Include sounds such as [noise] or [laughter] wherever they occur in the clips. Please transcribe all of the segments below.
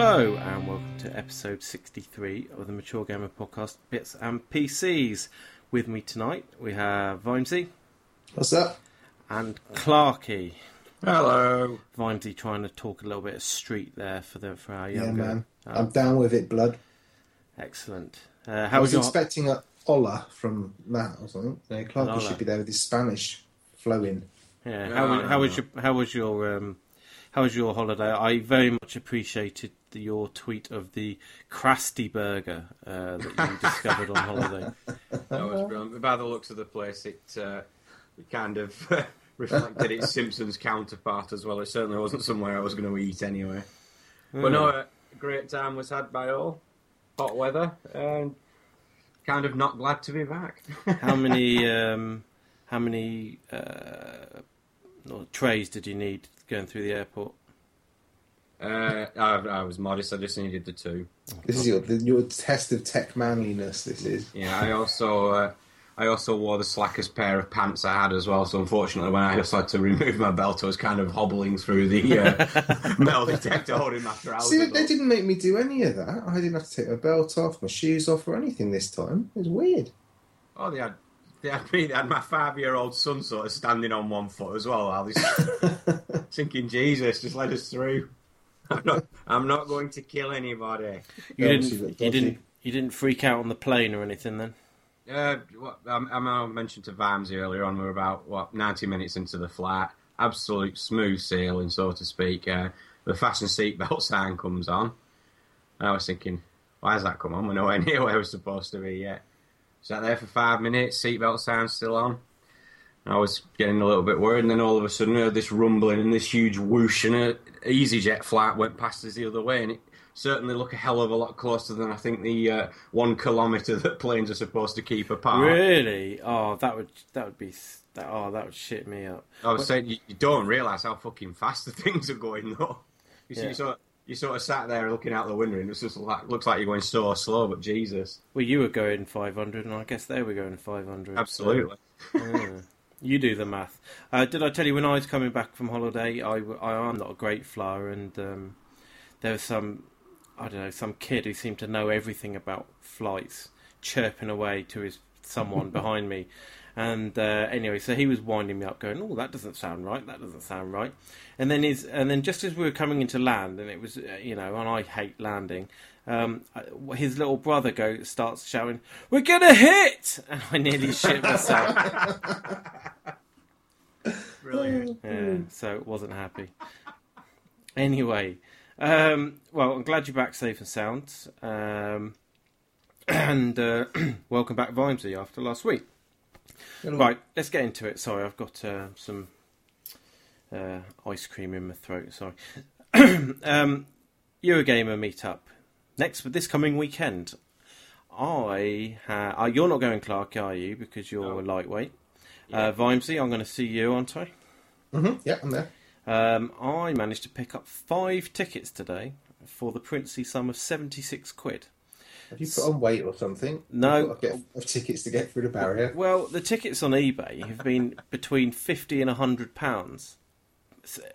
Hello, and welcome to episode 63 of the Mature Gamer Podcast Bits and PCs. With me tonight, we have Vimesy What's up? and Clarky. Hello. Vimesy trying to talk a little bit of street there for the for our Yeah, younger. man. um, I'm down with it, blood. excellent. Uh, I how was was your expecting a hola from Matt or something. Uh, Clarky should be there with his Spanish flowing. yeah, how, was- how was your how was your um, how was your holiday? I very much appreciated the, your tweet of the Krusty Burger uh, that you [laughs] discovered on holiday. That was brilliant. By the looks of the place, it, uh, it kind of [laughs] reflected its Simpsons counterpart as well. It certainly wasn't somewhere I was going to eat anyway. But no, a great time was had by all. Hot weather, and kind of not glad to be back. [laughs] How many um, how many uh, no, trays did you need going through the airport? Uh, I, I was modest. I just needed the two. This is your your test of tech manliness. This is. Yeah, I also uh, I also wore the slackest pair of pants I had as well. So unfortunately, when I decided to remove my belt, I was kind of hobbling through the uh, [laughs] metal detector holding my trousers. See, they, they didn't make me do any of that. I didn't have to take my belt off, my shoes off, or anything this time. It was weird. Oh, they had they had me. They had my five-year-old son sort of standing on one foot as well. I was [laughs] thinking, Jesus, just let us through. I'm not. I'm not going to kill anybody. You didn't you didn't you didn't freak out on the plane or anything then? Uh, what, um, I mentioned to Vimesy earlier on. We're about what 90 minutes into the flight. Absolute smooth sailing, so to speak. Uh, the fasten seatbelt [laughs] sign comes on. And I was thinking, why has that come on? We're nowhere [laughs] near where we're supposed to be yet. Sat there for five minutes. Seatbelt sign still on. I was getting a little bit worried, and then all of a sudden, I heard this rumbling and this huge whoosh, and a EasyJet flight went past us the other way, and it certainly looked a hell of a lot closer than I think the uh, one kilometre that planes are supposed to keep apart. Really? Oh, that would that would be that. Oh, that would shit me up. I was saying, you, you don't realise how fucking fast the [laughs] things are going, though. You, see, Yeah. of, you sort of sat there looking out the window, and it's just like, looks like you're going so slow, but Jesus. Well, you were going 500, and I guess they were going 500. so- Absolutely. [laughs] Yeah. You do the math. Uh, did I tell you when I was coming back from holiday? I am not a great flyer, and um, there was some, I don't know, some kid who seemed to know everything about flights, chirping away to his someone [laughs] behind me. And uh, anyway, so he was winding me up, going, "Oh, that doesn't sound right. That doesn't sound right." And then his, and then just as we were coming into land, and it was, uh, you know, and I hate landing. Um, his little brother go starts shouting, "We're gonna hit!" And I nearly shit myself. [laughs] Brilliant. Yeah, so it wasn't happy. Anyway, um, well, I'm glad you're back safe and sound. Um, [clears throat] and uh, [clears throat] welcome back, Vimesy, after last week. Right, let's get into it. Sorry, I've got uh, some uh, ice cream in my throat. Sorry. [clears throat] um, Eurogamer meetup next this coming weekend. I ha- uh, you're not going, Clark, are you? Because you're No. a lightweight. Uh, Vimesy, I'm going to see you, aren't I? hmm Yeah, I'm there. Um, I managed to pick up five tickets today for the princely sum of 76 quid. Have you put on weight or something? No. I've got to get tickets to get through the barrier. Well, the tickets on eBay have been [laughs] between 50 and 100 pounds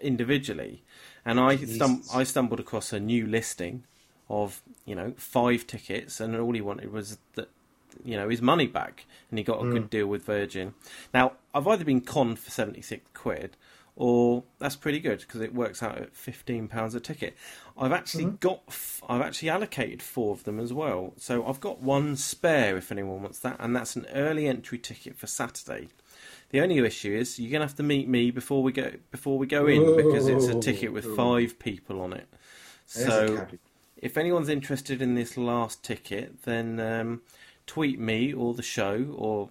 individually. And I, stum- I stumbled across a new listing of, you know, five tickets, and all he wanted was that, you know, his money back, and he got a good deal with Virgin. Now, I've either been conned for 76 quid, or that's pretty good because it works out at 15 pounds a ticket. I've actually got, f- I've actually allocated four of them as well, so I've got one spare if anyone wants that, and that's an early entry ticket for Saturday. The only issue is you're gonna have to meet me before we go before we go in because it's a ticket with five people on it. So. If anyone's interested in this last ticket, then um, tweet me or the show or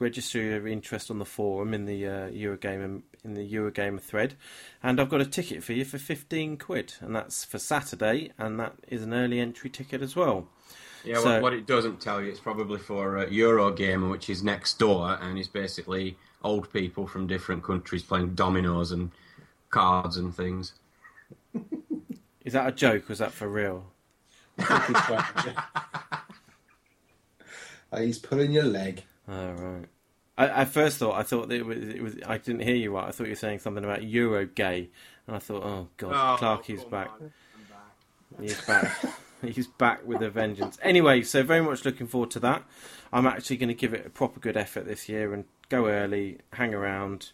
register your interest on the forum in the uh, Eurogamer in the Eurogamer thread, and I've got a ticket for you for fifteen quid, and that's for Saturday, and that is an early entry ticket as well. Yeah, So- what, what it doesn't tell you, it's probably for uh, Eurogamer, which is next door, and is basically old people from different countries playing dominoes and cards and things. [laughs] Is that a joke? or is that for real? [laughs] He's pulling your leg. Oh right. I, I first thought I thought that it was, it was I didn't hear you right. I thought you were saying something about Euro gay, and I thought, oh god, Clarky's come back. back. He's back. [laughs] He's back with a vengeance. Anyway, so very much looking forward to that. I'm actually going to give it a proper good effort this year and go early, hang around,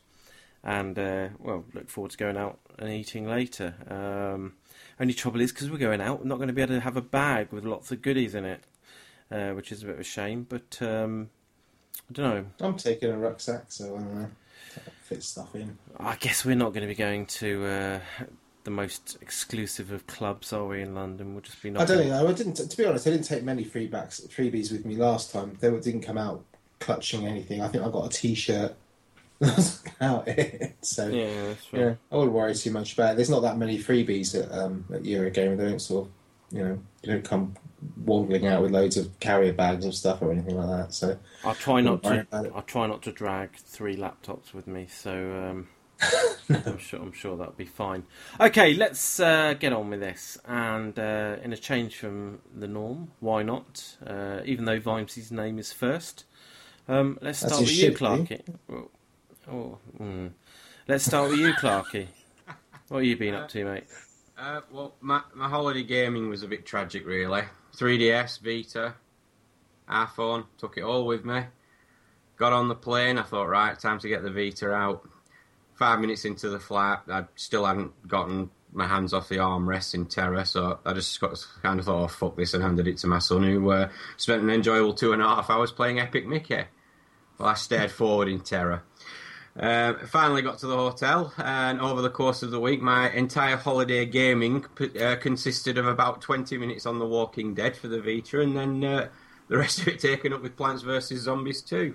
and uh, well, look forward to going out and eating later. Um, only trouble is because we're going out, we're not going to be able to have a bag with lots of goodies in it, uh, which is a bit of a shame. But um, I don't know. I'm taking a rucksack, so uh, fit stuff in. I guess we're not going to be going to uh, the most exclusive of clubs, are we? In London, we'll just be. I don't know. I didn't. To be honest, I didn't take many freebacks, freebies with me last time. They didn't come out clutching anything. I think I got a T-shirt. That's [laughs] out it. So Yeah, yeah, I wouldn't worry too much about it. There's not that many freebies at um, at Eurogamer. They don't sort of, you know, you don't come waddling out with loads of carrier bags and stuff or anything like that. So I'll try not to. I'll try not to drag three laptops with me. So um, [laughs] I'm sure. I'm sure that'll be fine. Okay, let's uh, get on with this. And uh, in a change from the norm, why not? Uh, even though Vimesy's name is first, um, let's start with you, should be. Oh, oh, mm. Let's start with you, Clarky. What have you been up to, mate? Uh, well, my, my holiday gaming was a bit tragic, really. 3DS, Vita, iPhone, took it all with me. Got on the plane, I thought, right, time to get the Vita out. Five minutes into the flight, I still hadn't gotten my hands off the armrest in terror, so I just got, kind of thought, oh, fuck this, and handed it to my son, who uh, spent an enjoyable two and a half hours playing Epic Mickey. Well, I stared forward in terror. Uh, finally got to the hotel, and over the course of the week, my entire holiday gaming uh, consisted of about 20 minutes on The Walking Dead for the Vita, and then uh, the [laughs] rest of it taken up with Plants vs. Zombies 2,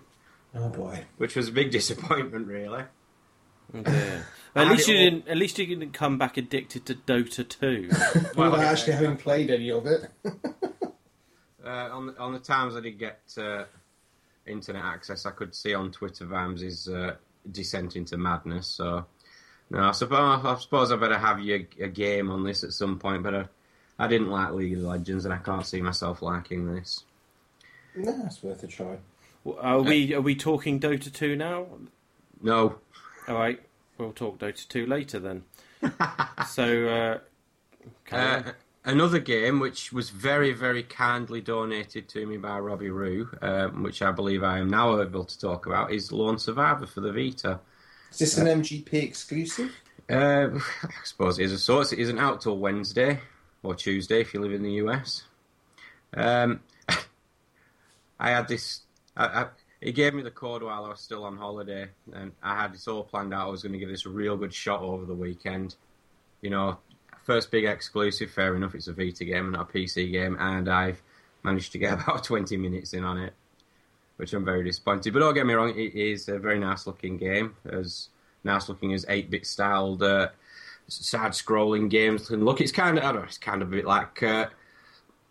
oh boy, which was a big disappointment, really. Oh, dear. [laughs] Well, at least you all- didn't. At least you didn't come back addicted to Dota 2. [laughs] well, Well, actually having played any of it. Uh, on, the, on the times I did get uh, internet access, I could see on Twitter Vams's uh, descent into madness. So, no, I suppose, I suppose I better have you a game on this at some point. But I, I didn't like League of Legends, and I can't see myself liking this. no, it's worth a try. Are we? Are we talking Dota 2 now? No, All right, we'll talk Dota 2 later then. [laughs] so, uh, carry on. Uh, another game which was very, very kindly donated to me by Robbie Roo, um, which I believe I am now able to talk about, is Lone Survivor for the Vita. Is this an MGP exclusive? Uh, [laughs] I suppose it is a sort. It isn't out till Wednesday or Tuesday if you live in the US. Um, [laughs] I had this. I, I, he gave me the code while I was still on holiday, and I had this all planned out. I was going to give this a real good shot over the weekend. You know, first big exclusive. Fair enough, it's a Vita game and not a PC game, and I've managed to get [laughs] about twenty minutes in on it, which I'm very disappointed. But don't get me wrong, it is a very nice looking game. As nice looking as eight bit styled. Uh, side scrolling games can look. It's kind of, I don't know, it's kind of a bit like uh,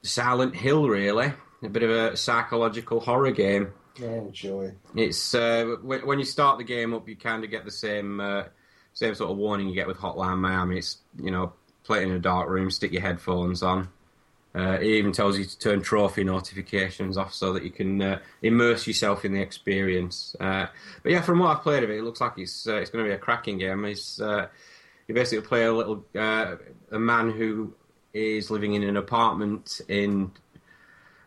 Silent Hill, really. A bit of a psychological horror game. Oh joy! It's uh, when, when you start the game up, you kind of get the same uh, same sort of warning you get with Hotline Miami. It's you know, play it in a dark room, stick your headphones on. Uh, it even tells you to turn trophy notifications off so that you can uh, immerse yourself in the experience. Uh, but yeah, from what I've played of it, it looks like it's uh, it's going to be a cracking game. It's uh, you basically play a little uh, a man who is living in an apartment in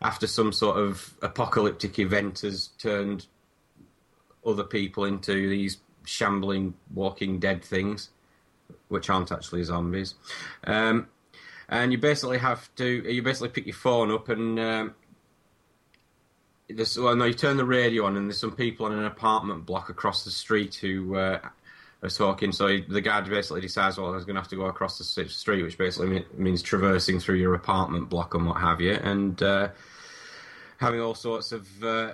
after some sort of apocalyptic event has turned other people into these shambling Walking Dead things, which aren't actually zombies. Um, and you basically have to you basically pick your phone up and um, there's well no you turn the radio on and there's some people in an apartment block across the street who uh, are talking. So he, the guy basically decides, well, was going to have to go across the street, which basically means traversing through your apartment block and what have you, and uh, having all sorts of uh,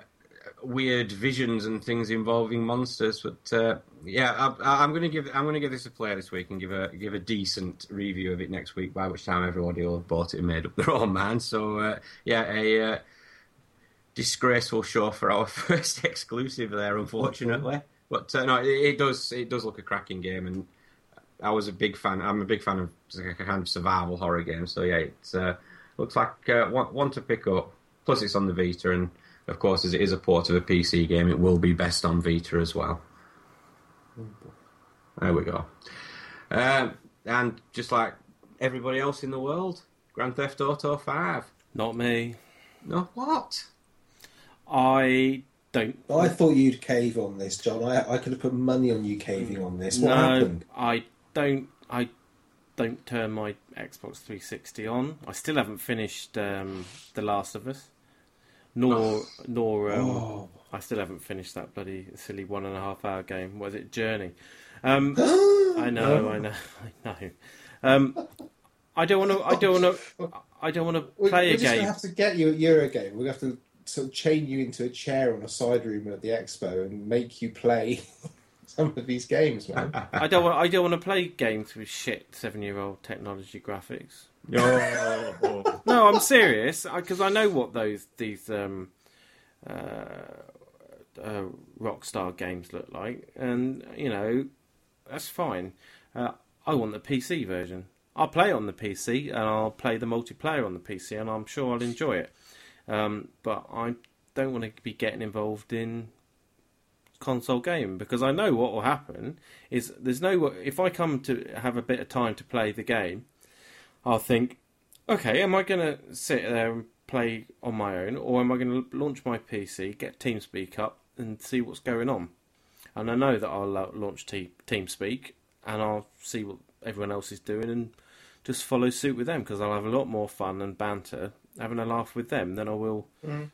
weird visions and things involving monsters. But uh, yeah, I, I'm going to give I'm going to give this a play this week and give a give a decent review of it next week. By which time everybody will have bought it and made up [laughs] their own mind. So uh, yeah, a uh, disgraceful show for our [laughs] first exclusive there, unfortunately. But uh, no, it, it does it does look a cracking game, and I was a big fan. I'm a big fan of kind of survival horror game. So yeah, it uh, looks like uh, one, one to pick up. Plus, it's on the Vita, and of course, as it is a port of a PC game, it will be best on Vita as well. There we go. Um, and just like everybody else in the world, Grand Theft Auto Five. Not me. No, what? I don't. I thought you'd cave on this, John. I, I could have put money on you caving on this. What no, happened? I don't. I don't turn my Xbox 360 on. I still haven't finished um, The Last of Us, nor nor um, Oh. I still haven't finished that bloody silly one and a half hour game. Was it Journey? Um, [gasps] I know, I know, [laughs] I know. Um, I don't want to. I don't want to. I don't want to play we're a just gonna have to get you a Eurogame. We're gonna have to sort of chain you into a chair on a side room at the expo and make you play [laughs] some of these games, man. I don't want. I don't want to play games with shit seven-year-old technology graphics. No. No, I'm serious because I know what those these um, uh, uh, Rockstar games look like, and you know that's fine. Uh, I want the PC version. I'll play on the PC and I'll play the multiplayer on the PC, and I'm sure I'll enjoy it. Um, but I don't want to be getting involved in console game because I know what will happen is there's no if I come to have a bit of time to play the game, I'll think, okay, am I going to sit there and play on my own, or am I going to launch my PC, get TeamSpeak up, and see what's going on? And I know that I'll launch te- TeamSpeak, and I'll see what everyone else is doing, and just follow suit with them because I'll have a lot more fun and banter having a laugh with them than I will, Mm.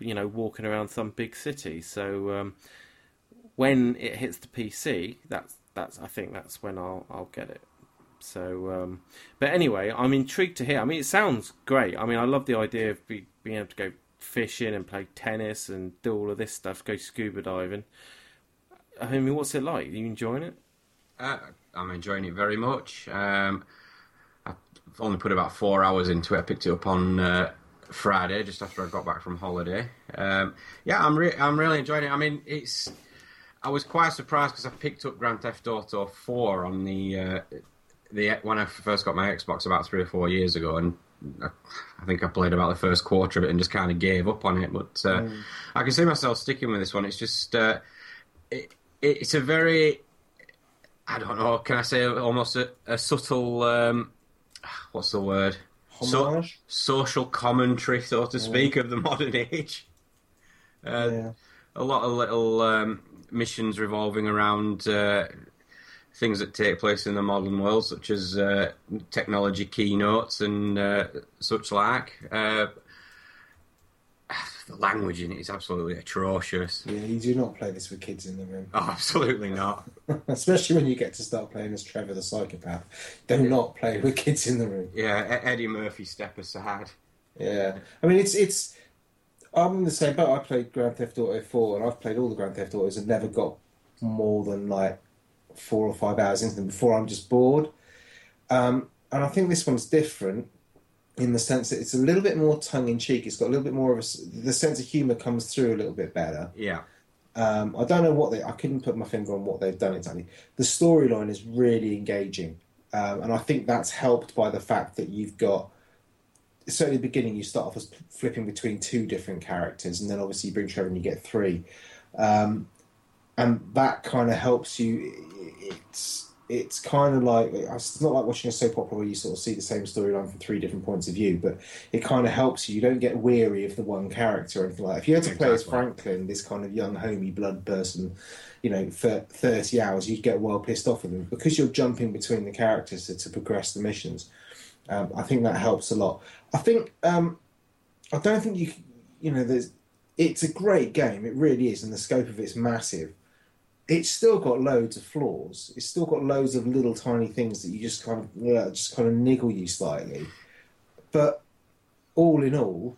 you know, walking around some big city. So um, when it hits the PC, that's that's I think that's when I'll I'll get it. So, um, but anyway, I'm intrigued to hear. I mean, it sounds great. I mean, I love the idea of be, being able to go fishing and play tennis and do all of this stuff, go scuba diving. I mean, what's it like? Are you enjoying it? Uh, I'm enjoying it very much. Um, I've only put about four hours into it. I picked it up on uh, Friday, just after I got back from holiday. Um, yeah, I'm re- I'm really enjoying it. I mean, it's. I was quite surprised because I picked up Grand Theft Auto 4 on the uh, the when I first got my Xbox about three or four years ago, and I, I think I played about the first quarter of it and just kind of gave up on it. But uh, I can see myself sticking with this one. It's just uh, it, it's a very I don't know. Can I say almost a, a subtle? Um, what's the word? So- social commentary, so to speak, of the modern [laughs] age. Uh, yeah. A lot of little um, missions revolving around uh, things that take place in the modern world, such as uh, technology keynotes and uh, such like. Uh, the language in it is absolutely atrocious. Yeah, you do not play this with kids in the room, Oh, absolutely not. [laughs] especially when you get to start playing as Trevor the psychopath. Do not play with kids in the room. Yeah, Eddie Murphy step aside. Yeah, I mean it's it's. I'm in the same boat. I played Grand Theft Auto 4, and I've played all the Grand Theft Autos and never got more than like four or five hours into them before I'm just bored. Um, and I think this one's different in the sense that it's a little bit more tongue in cheek. It's got a little bit more of a, the sense of humour comes through a little bit better. Yeah. Um, I don't know what they. I couldn't put my finger on what they've done exactly. The storyline is really engaging, um, and I think that's helped by the fact that you've got. Certainly, the beginning, you start off as flipping between two different characters, and then obviously you bring Trevor and you get three, um, and that kind of helps you. It's it's kind of like it's not like watching a soap opera where you sort of see the same storyline from three different points of view, but it kind of helps you. You don't get weary of the one character or anything like that. If you had to play as Franklin, this kind of young, homey blood person, you know, for 30 hours, you'd get well pissed off with them because you're jumping between the characters to, to progress the missions. Um, I think that helps a lot. I think, um, I don't think you, you know, there's, it's a great game. It really is, and the scope of it's massive. It's still got loads of flaws. It's still got loads of little tiny things that you just kind of, yeah, just kind of niggle you slightly. But all in all,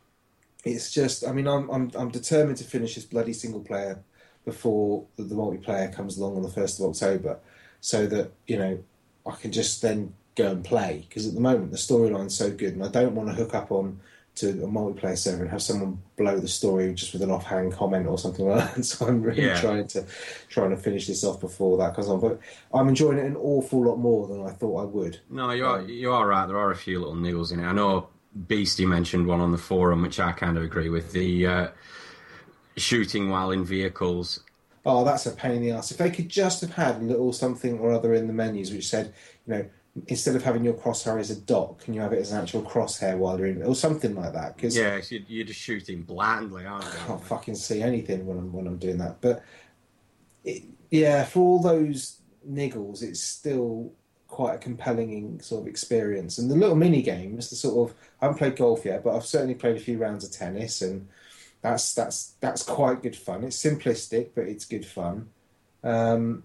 it's just. I mean, I'm I'm I'm determined to finish this bloody single player before the, the multiplayer comes along on the first of October, so that you know I can just then go and play. Because at the moment the storyline's so good, and I don't want to hook up on to a multiplayer server and have someone blow the story just with an offhand comment or something like that. [laughs] So I'm really Yeah. trying to trying to finish this off before that comes on. But I'm enjoying it an awful lot more than I thought I would. No, you are you are right. There are a few little niggles in it. I know Beastie mentioned one on the forum, which I kind of agree with. The uh, shooting while in vehicles. Oh, that's a pain in the ass. If they could just have had a little something or other in the menus which said, you know, instead of having your crosshair as a dot, can you have it as an actual crosshair while you're in, or something like that? Because Yeah, you're, just shooting blindly, aren't I can't fucking see anything when I'm when I'm doing that. But it, yeah, for all those niggles, it's still quite a compelling sort of experience. And the little mini games, the sort of I haven't played golf yet, but I've certainly played a few rounds of tennis, and that's that's that's quite good fun. It's simplistic, but it's good fun. Um,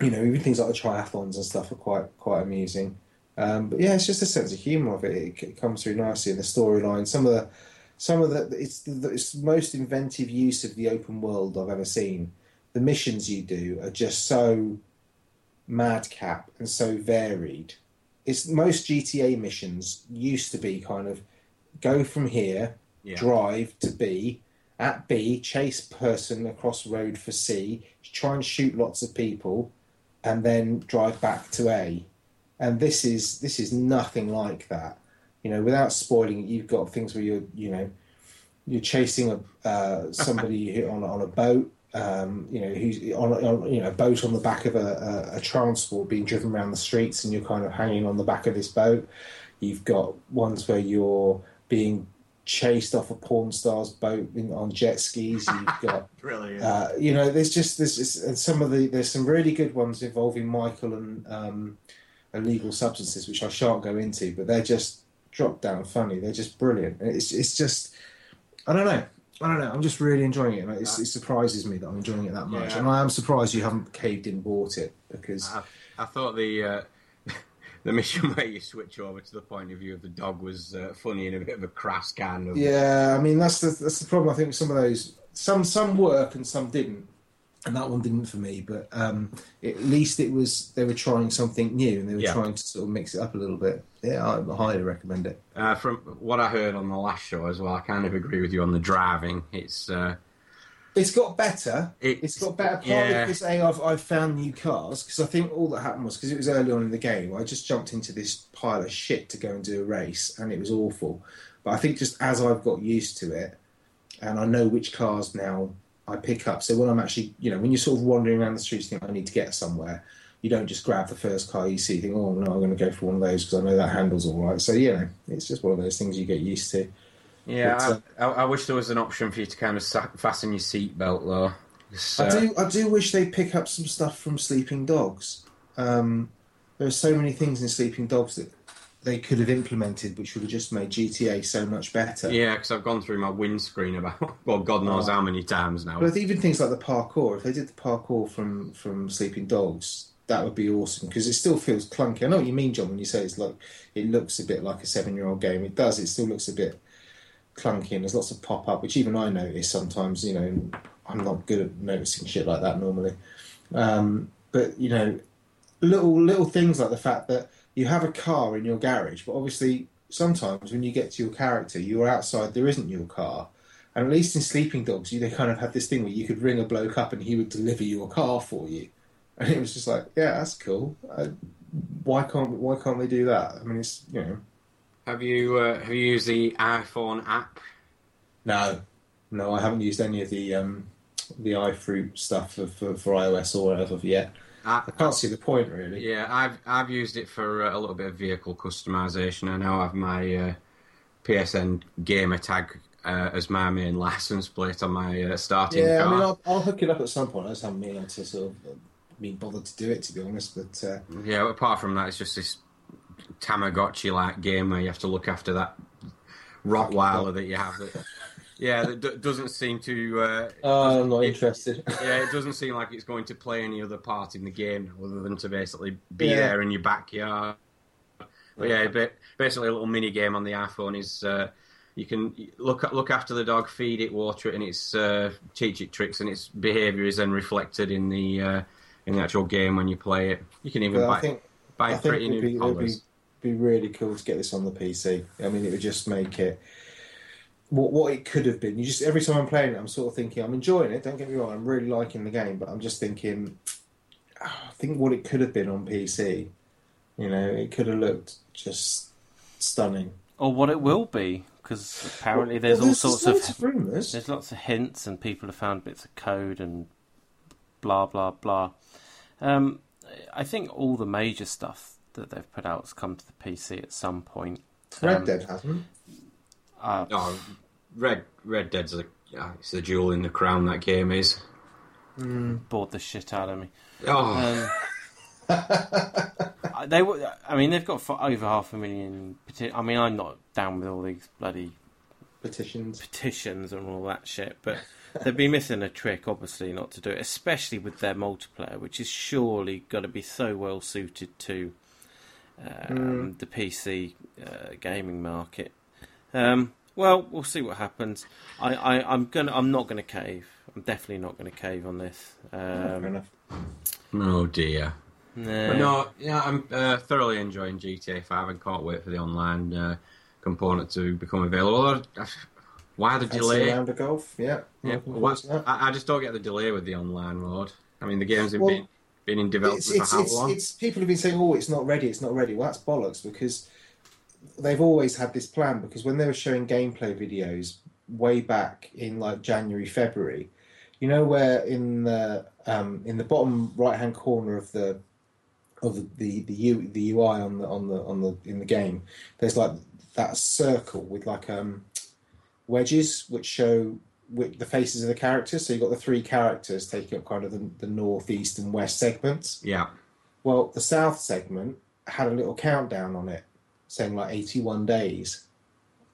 you know, even things like the triathlons and stuff are quite quite amusing. Um, but yeah, it's just a sense of humour of it. It, it comes through nicely in the storyline. Some of the some of the it's the it's most inventive use of the open world I've ever seen. The missions you do are just so madcap and so varied. It's most GTA missions used to be kind of go from here, Yeah. drive to B, at B, chase person across road for C, try and shoot lots of people, and then drive back to A. And this is this is nothing like that. You know, without spoiling it, you've got things where you're you know you're chasing a uh, [laughs] somebody on on a boat. Um, you know, who's on, a- on you know a boat on the back of a, a, a transport being driven around the streets, and you're kind of hanging on the back of this boat. You've got ones where you're being chased off a porn star's boat in, on jet skis. You've [laughs] got Brilliant. uh, you know, there's just there's, there's and some of the there's some really good ones involving Michael and um, illegal substances, which I shan't go into, but they're just drop down funny. They're just brilliant. It's it's just I don't know. I don't know. I'm just really enjoying it. Like, it surprises me that I'm enjoying it that much, Yeah. and I am surprised you haven't caved in bought it because I, I thought the uh, the mission where you switch over to the point of view of the dog was uh, funny and a bit of a crass kind of. Yeah, I mean that's the that's the problem. I think some of those some some work and some didn't, and that one didn't for me. But um, at least it was they were trying something new and they were Yeah. trying to sort of mix it up a little bit. Yeah, I highly recommend it. Uh, from what I heard on the last show as well, I kind of agree with you on the driving. It's uh, It's got better. It- it's got better partly yeah. because a I've, I've found new cars because I think all that happened was because it was early on in the game. I just jumped into this pile of shit to go and do a race and it was awful. But I think just as I've got used to it and I know which cars now I pick up. So when I'm actually, you know, when you're sort of wandering around the streets, think I need to get somewhere. You don't just grab the first car you see. You think, oh no, I'm going to go for one of those because I know that handles all right. So you know, it's just one of those things you get used to. Yeah. But, I, I, I wish there was an option for you to kind of sa- fasten your seatbelt though. It's, I uh, do. I do wish they'd pick up some stuff from Sleeping Dogs. Um, there are so many things in Sleeping Dogs that they could have implemented, which would have just made GTA so much better. Yeah, because I've gone through my windscreen about [laughs] well, God knows Oh. how many times now. But even things like the parkour, if they did the parkour from from Sleeping Dogs, that would be awesome because it still feels clunky. I know what you mean, John, when you say it's like it looks a bit like a seven year old game. It does. It still looks a bit clunky, and there's lots of pop up, which even I notice sometimes. You know, I'm not good at noticing shit like that normally. Um, but you know, little little things like the fact that you have a car in your garage, but obviously sometimes when you get to your character, you're outside. There isn't your car. And at least in Sleeping Dogs, you they kind of had this thing where you could ring a bloke up and he would deliver your car for you, and it was just like, yeah, that's cool. Uh, why can't why can't they do that? I mean, it's you know, Have you uh, have you used the iPhone app? no, no, I haven't used any of the um, the iFruit stuff for, for, for iOS or whatever yet. I, I can't see the point really. Yeah, I've I've used it for uh, a little bit of vehicle customization. I now have my uh, PSN gamer tag uh, as my main [laughs] license plate on my uh, starting Yeah, car. I mean, I'll, I'll hook it up at some point. I just haven't been able to sort of uh, been bothered to do it, to be honest. But uh, Yeah, apart from that, it's just this Tamagotchi like game where you have to look after that Rottweiler that you have. That, [laughs] yeah, that d- doesn't seem to. Uh, oh, I'm not it- interested. [laughs] yeah, it doesn't seem like it's going to play any other part in the game other than to basically be Yeah. there in your backyard. But yeah, but basically a little mini game on the iPhone is uh, you can look look after the dog, feed it, water it, and its uh, teach it tricks, and its behaviour is then reflected in the uh, in the actual game when you play it. You can even But buy, think buy I pretty new collars. Be really cool to get this on the PC. I mean, it would just make it what what it could have been. You just every time I'm playing it, I'm sort of thinking I'm enjoying it. Don't get me wrong, I'm really liking the game, but I'm just thinking, ah, I think what it could have been on PC. You know, it could have looked just stunning. Or what it will be, because apparently there's Well, all sorts loads of rumours. there's lots of hints, and people have found bits of code and blah blah blah. Um, I think all the major stuff that they've put out has come to the PC at some point. Red Um, Dead hasn't. Uh, Oh, Red Red Dead's a yeah, it's the jewel in the crown that game is. bored the shit out of me. Oh, Um, I- [laughs] they were. I mean, they've got for over half a million. Peti- I mean, I'm not down with all these bloody Petitions. petitions and all that shit, but they'd be missing a trick, obviously, not to do it, especially with their multiplayer, which is surely got to be so well suited to um, the PC uh, gaming market. Um, well, we'll see what happens. I, I, I'm gonna. I'm not gonna cave. I'm definitely not gonna cave on this. Fair Um, enough. oh dear. nah. But no, yeah, I'm uh, thoroughly enjoying GTA 5 and can't wait for the online uh, component to become available. Why the Fancy delay? a round of golf. Yeah. Yeah, Looking forward what, that. I, I just don't get the delay with the online mode. I mean, the game's been, Well, been, been in development It's, it's, for how it's, long? it's people have been saying, "Oh, it's not ready. It's not ready." Well, that's bollocks because they've always had this plan. Because when they were showing gameplay videos way back in like January, February, you know, where in the um, in the bottom right hand corner of the of the the the, U, the UI on the on the on the in the game, there's like that circle with like um wedges which show with the faces of the characters. So you've got the three characters taking up kind of the, the north, east, and west segments. yeah. Well, the south segment had a little countdown on it saying like 81 days,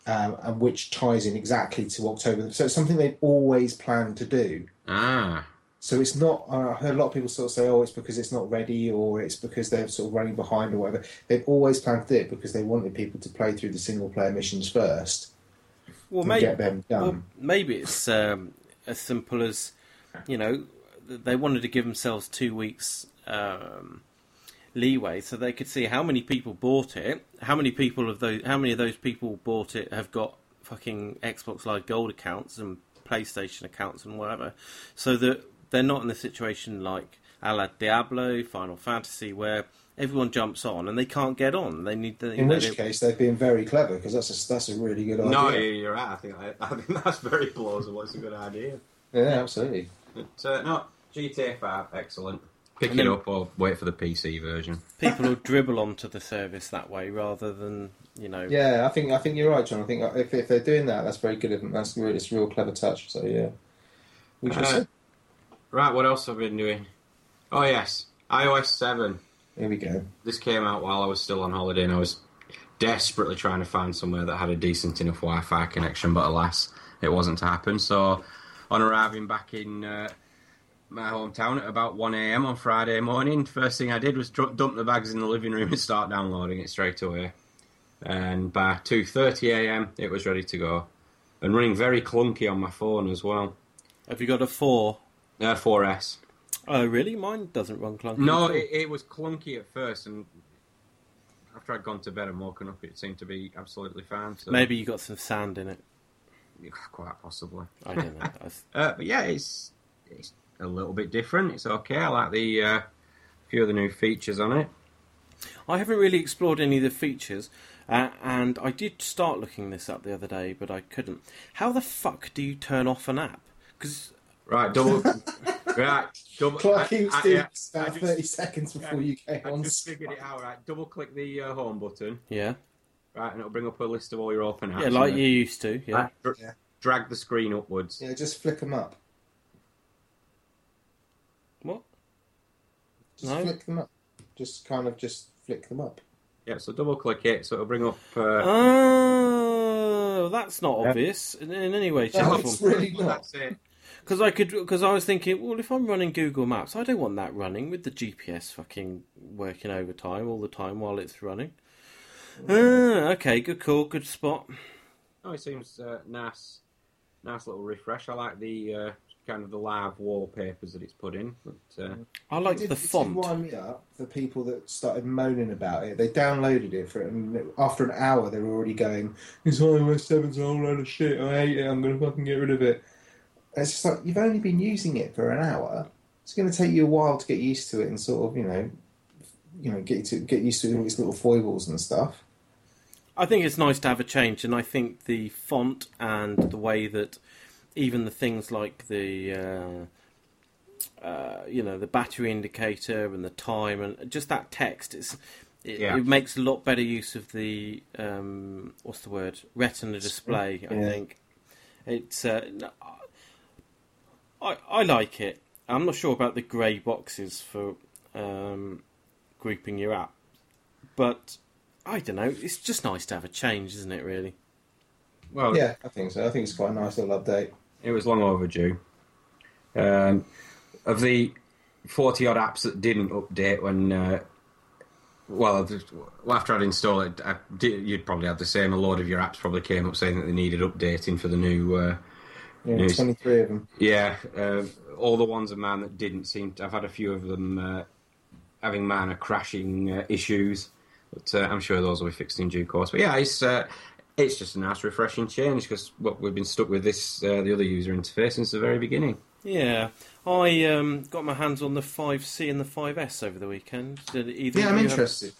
um, and which ties in exactly to October. So it's something they've always planned to do. Ah. So it's not. Uh, I heard a lot of people sort of say, "Oh, it's because it's not ready, or it's because they're sort of running behind, or whatever." They've always planned to do it because they wanted people to play through the single player missions first well, maybe get them done. Well, maybe it's um, as simple as you know they wanted to give themselves two weeks um, leeway so they could see how many people bought it, how many people of those, how many of those people bought it have got fucking Xbox Live Gold accounts and PlayStation accounts and whatever, so that they're not in the situation like a la Diablo, Final Fantasy, where everyone jumps on and they can't get on. They need the, In know, which they- case, they've been very clever because that's a, that's a really good idea. No, you- you're right. I think I, I think that's very plausible. It's a good idea. Yeah, absolutely. But, uh, no, GTA 5, excellent. Pick And it up or wait for the PC version. people will dribble onto the service that way rather than you know Yeah, I think I think you're right, John. I think if, if they're doing that, that's very good of them. That's really, it's a real clever touch. So yeah, we shall Uh. Right, what else have I been doing? Oh, yes, iOS 7. Here we go. This came out while I was still on holiday and I was desperately trying to find somewhere that had a decent enough Wi Fi connection, but alas, it wasn't to happen. So, on arriving back in uh, my hometown at about 1am on Friday morning, first thing I did was dump the bags in the living room and start downloading it straight away. And by 2.30am, it was ready to go. And running very clunky on my phone as well. have you got a four? Uh, 4S. Oh really? Mine doesn't run clunky. No, it, it was clunky at first, and after I'd gone to bed and woken up, it seemed to be absolutely fine. So maybe you got some sand in it. quite possibly. I don't know. [laughs] Uh, but yeah, it's it's a little bit different. It's okay. I like the uh, few of the new features on it. I haven't really explored any of the features, uh, and I did start looking this up the other day, but I couldn't. How the fuck do you turn off an app? Because Right, double. [laughs] right, double. Clarky I- I- yeah, about I just- thirty seconds before you came I on. just figured it out. Right, double click the uh, home button. yeah, Right, and it'll bring up a list of all your open apps. yeah, like and you used to. Yeah. Right, dr- Yeah. Drag the screen upwards. Yeah, just flick them up. What? Just No. flick them up. Just kind of just flick them up. Yeah, so double click it, so it'll bring up. Uh, Oh, that's not Yeah. obvious in, in any way, shape, No, it's really not. That's it. Because I could, because I was thinking, well, if I'm running Google Maps, I don't want that running with the GPS fucking working overtime all the time while it's running. Ah, okay, good call, good spot. Oh, it seems uh, nice, nice little refresh. I like the uh, kind of the live wallpapers that it's put in. But, uh, I like the it font. wind me up. The people that started moaning about it, they downloaded it for it, and after an hour, they were already going, "This iOS 7's a whole load of shit. I hate it. I'm going to fucking get rid of it." And it's just like you've only been using it for an hour. It's going to take you a while to get used to it and sort of, you know, you know, get to get used to all its little foibles and stuff. I think it's nice to have a change, and I think the font and the way that even the things like the uh, uh, you know the battery indicator and the time and just that text it's it, Yeah. it makes a lot better use of the um, what's the word Retina display. I Yeah. think it's. Uh, no, I I like it. I'm not sure about the grey boxes for um, grouping your app, but I don't know. It's just nice to have a change, isn't it? Really. Well, Yeah, I think so. I think it's quite a nice little update. It was long overdue. Um, of the 40 odd apps that didn't update when. Uh, well, th- after I'd installed it, I did, you'd probably have the same. A load of your apps probably came up saying that they needed updating for the new. Uh, Yeah, Yes. 23 of them. yeah, uh, all the ones of mine that didn't seem. To, I've had a few of them uh, having minor crashing uh, issues, but uh, I'm sure those will be fixed in due course. But yeah, it's uh, it's just a nice, refreshing change because what we've been stuck with this uh, the other user interface since the very beginning. Yeah, I um, got my hands on the 5C and the 5S over the weekend. Did either Yeah, I'm you have- interested.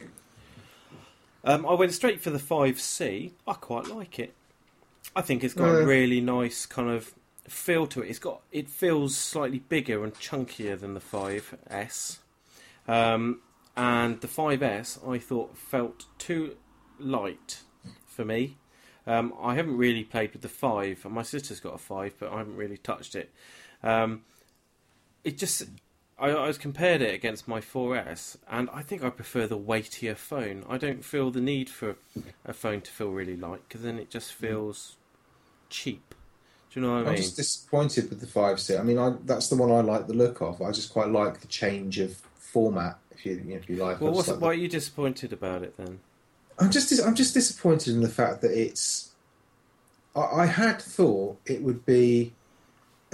Um, I went straight for the 5C. I quite like it. I think it's got Uh. a really nice kind of feel to it. It's got it feels slightly bigger and chunkier than the 5S. Um, and the 5S I thought felt too light for me. Um, I haven't really played with the 5. My sister's got a 5, but I haven't really touched it. Um, it just I, I was compared it against my 4S, and I think I prefer the weightier phone. I don't feel the need for a phone to feel really light because then it just mm. feels cheap. Do you know what I mean? I'm just disappointed with the 5C. I mean, I, that's the one I like the look of. I just quite like the change of format. If you if you like, well, like the- why are you disappointed about it then? I'm just dis- I'm just disappointed in the fact that it's. I, I had thought it would be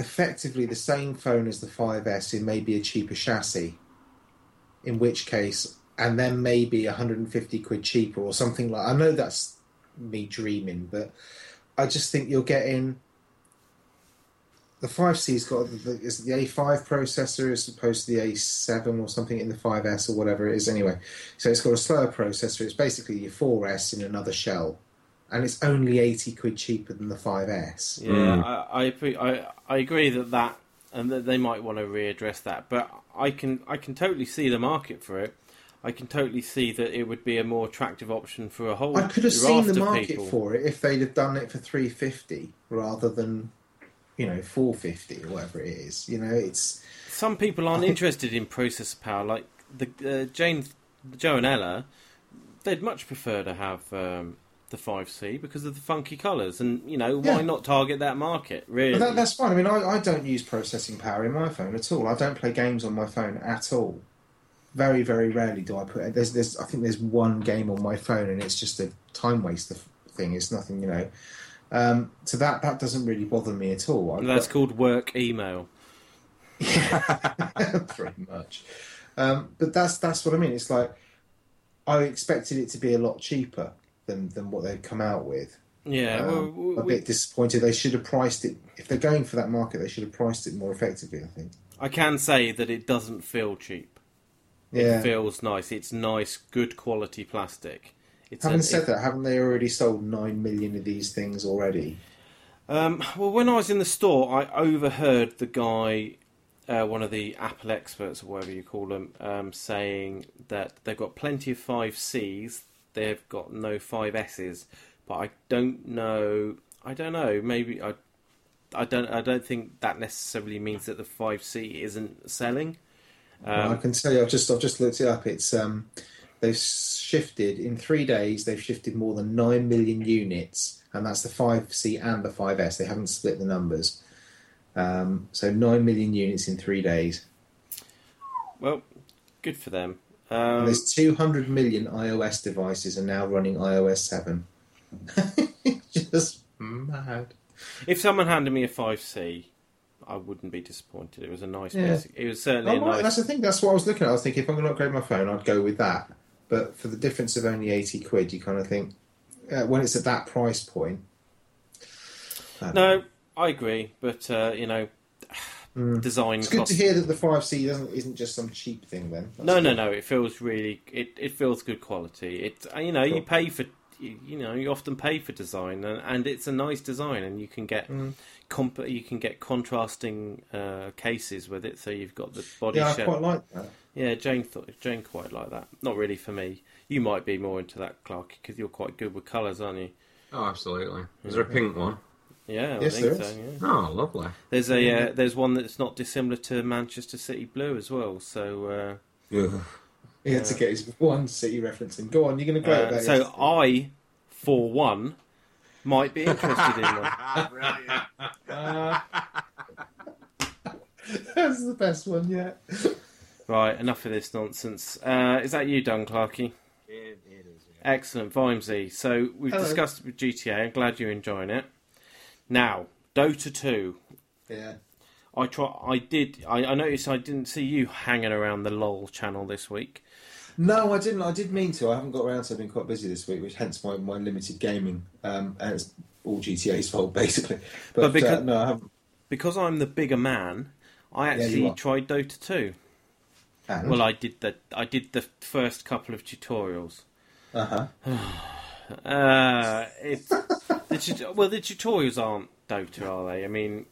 effectively the same phone as the 5S in maybe a cheaper chassis. In which case, and then maybe 150 quid cheaper or something like. I know that's me dreaming, but I just think you're getting. The 5C's got the, is the A5 processor as opposed to the A7 or something in the 5S or whatever it is. Anyway, so it's got a slower processor. It's basically your 4S in another shell, and it's only 80 quid cheaper than the 5S. Yeah, Mm. I, I I I agree that that and that they might want to readdress that, but I can I can totally see the market for it. I can totally see that it would be a more attractive option for a whole. I could have seen the market people. for it if they'd have done it for 350 rather than, you know, 450 or whatever it is. You know, it's Some people aren't interested in processor power, like the uh, Jane, Joe and Ella. They'd much prefer to have um, the 5C because of the funky colours, and you know why Yeah. not target that market? Really, that, that's fine. I mean, I, I don't use processing power in my phone at all. I don't play games on my phone at all. Very, very rarely do I put it. There's, there's, I think there's one game on my phone, and it's just a time waster thing. It's nothing, you know. Um, so that that doesn't really bother me at all. I've that's got- called work email. [laughs] pretty much. Um, but that's that's what I mean. It's like I expected it to be a lot cheaper than than what they've come out with. Yeah, Um, well, a bit disappointed. They should have priced it. If they're going for that market, they should have priced it more effectively. I think. I can say that it doesn't feel cheap. Yeah. It feels nice. It's nice, good quality plastic. It's Having a- said it- that, haven't they already sold nine million of these things already? Um, well, when I was in the store, I overheard the guy, uh, one of the Apple experts or whatever you call them, um, saying that they've got plenty of 5Cs, they've got no 5Ss, but I don't know. I don't know. Maybe I. I don't. I don't think that necessarily means that the 5C isn't selling. Well, I Um, can tell you, I've just I've just looked it up. It's um, they've shifted in three days. They've shifted more than nine million units, and that's the five C and the five S. They haven't split the numbers. Um, so nine million units in three days. well, good for them. Um, there's 200 million iOS devices are now running iOS 7. [laughs] Just mad. if someone handed me a 5C, I wouldn't be disappointed. It was a nice Yeah. basic. It was certainly Oh, a nice. That's the thing. That's what I was looking at. I was thinking if I'm going to upgrade my phone, I'd go with that. But for the difference of only 80 quid, you kind of think uh, when it's at that price point. I don't know. No, I agree, but uh, you know, Mm. design. It's good costs- to hear that the 5C doesn't isn't just some cheap thing. Then That's No, no, good. no. It feels really. It, it feels good quality. It uh, you know you pay for you, you know you often pay for design and, and it's a nice design and you can get Mm. comp- you can get contrasting uh, cases with it. So you've got the body Yeah, I shape. quite like that. Yeah, Jane thought Jane quite like that. Not really for me. You might be more into that, Clark, because you're quite good with colours, aren't you? Oh, absolutely. Is there a pink one? Yeah, I Yes, think there so. Yeah. Oh, lovely. There's a uh, there's one that's not dissimilar to Manchester City Blue as well. So uh, He had to get his one city reference referencing. Go on, you're going to go. gloat uh, so. I, for one, might be interested in one. [laughs] Uh, [laughs] That's the best one yet. Right, enough of this nonsense. Uh, is that you done, Clarky? It, it is. Yeah. Excellent, Vimesy. So we've Hello. discussed with GTA. I'm glad you're enjoying it. Now, Dota 2. Yeah. I try. I did. I, I noticed I didn't see you hanging around the LOL channel this week. No, I didn't. I did mean to. I haven't got around to. I've been quite busy this week, which hence my, my limited gaming. Um, and it's all GTA's [laughs] fault, basically. But, But because- uh, no, I haven't. Because I'm the bigger man, I actually are. tried Dota 2. And, Well, I did the I did the first couple of tutorials. uh huh. [sighs] Uh, it's [laughs] the tut- well, the tutorials aren't Dota, are they? I mean,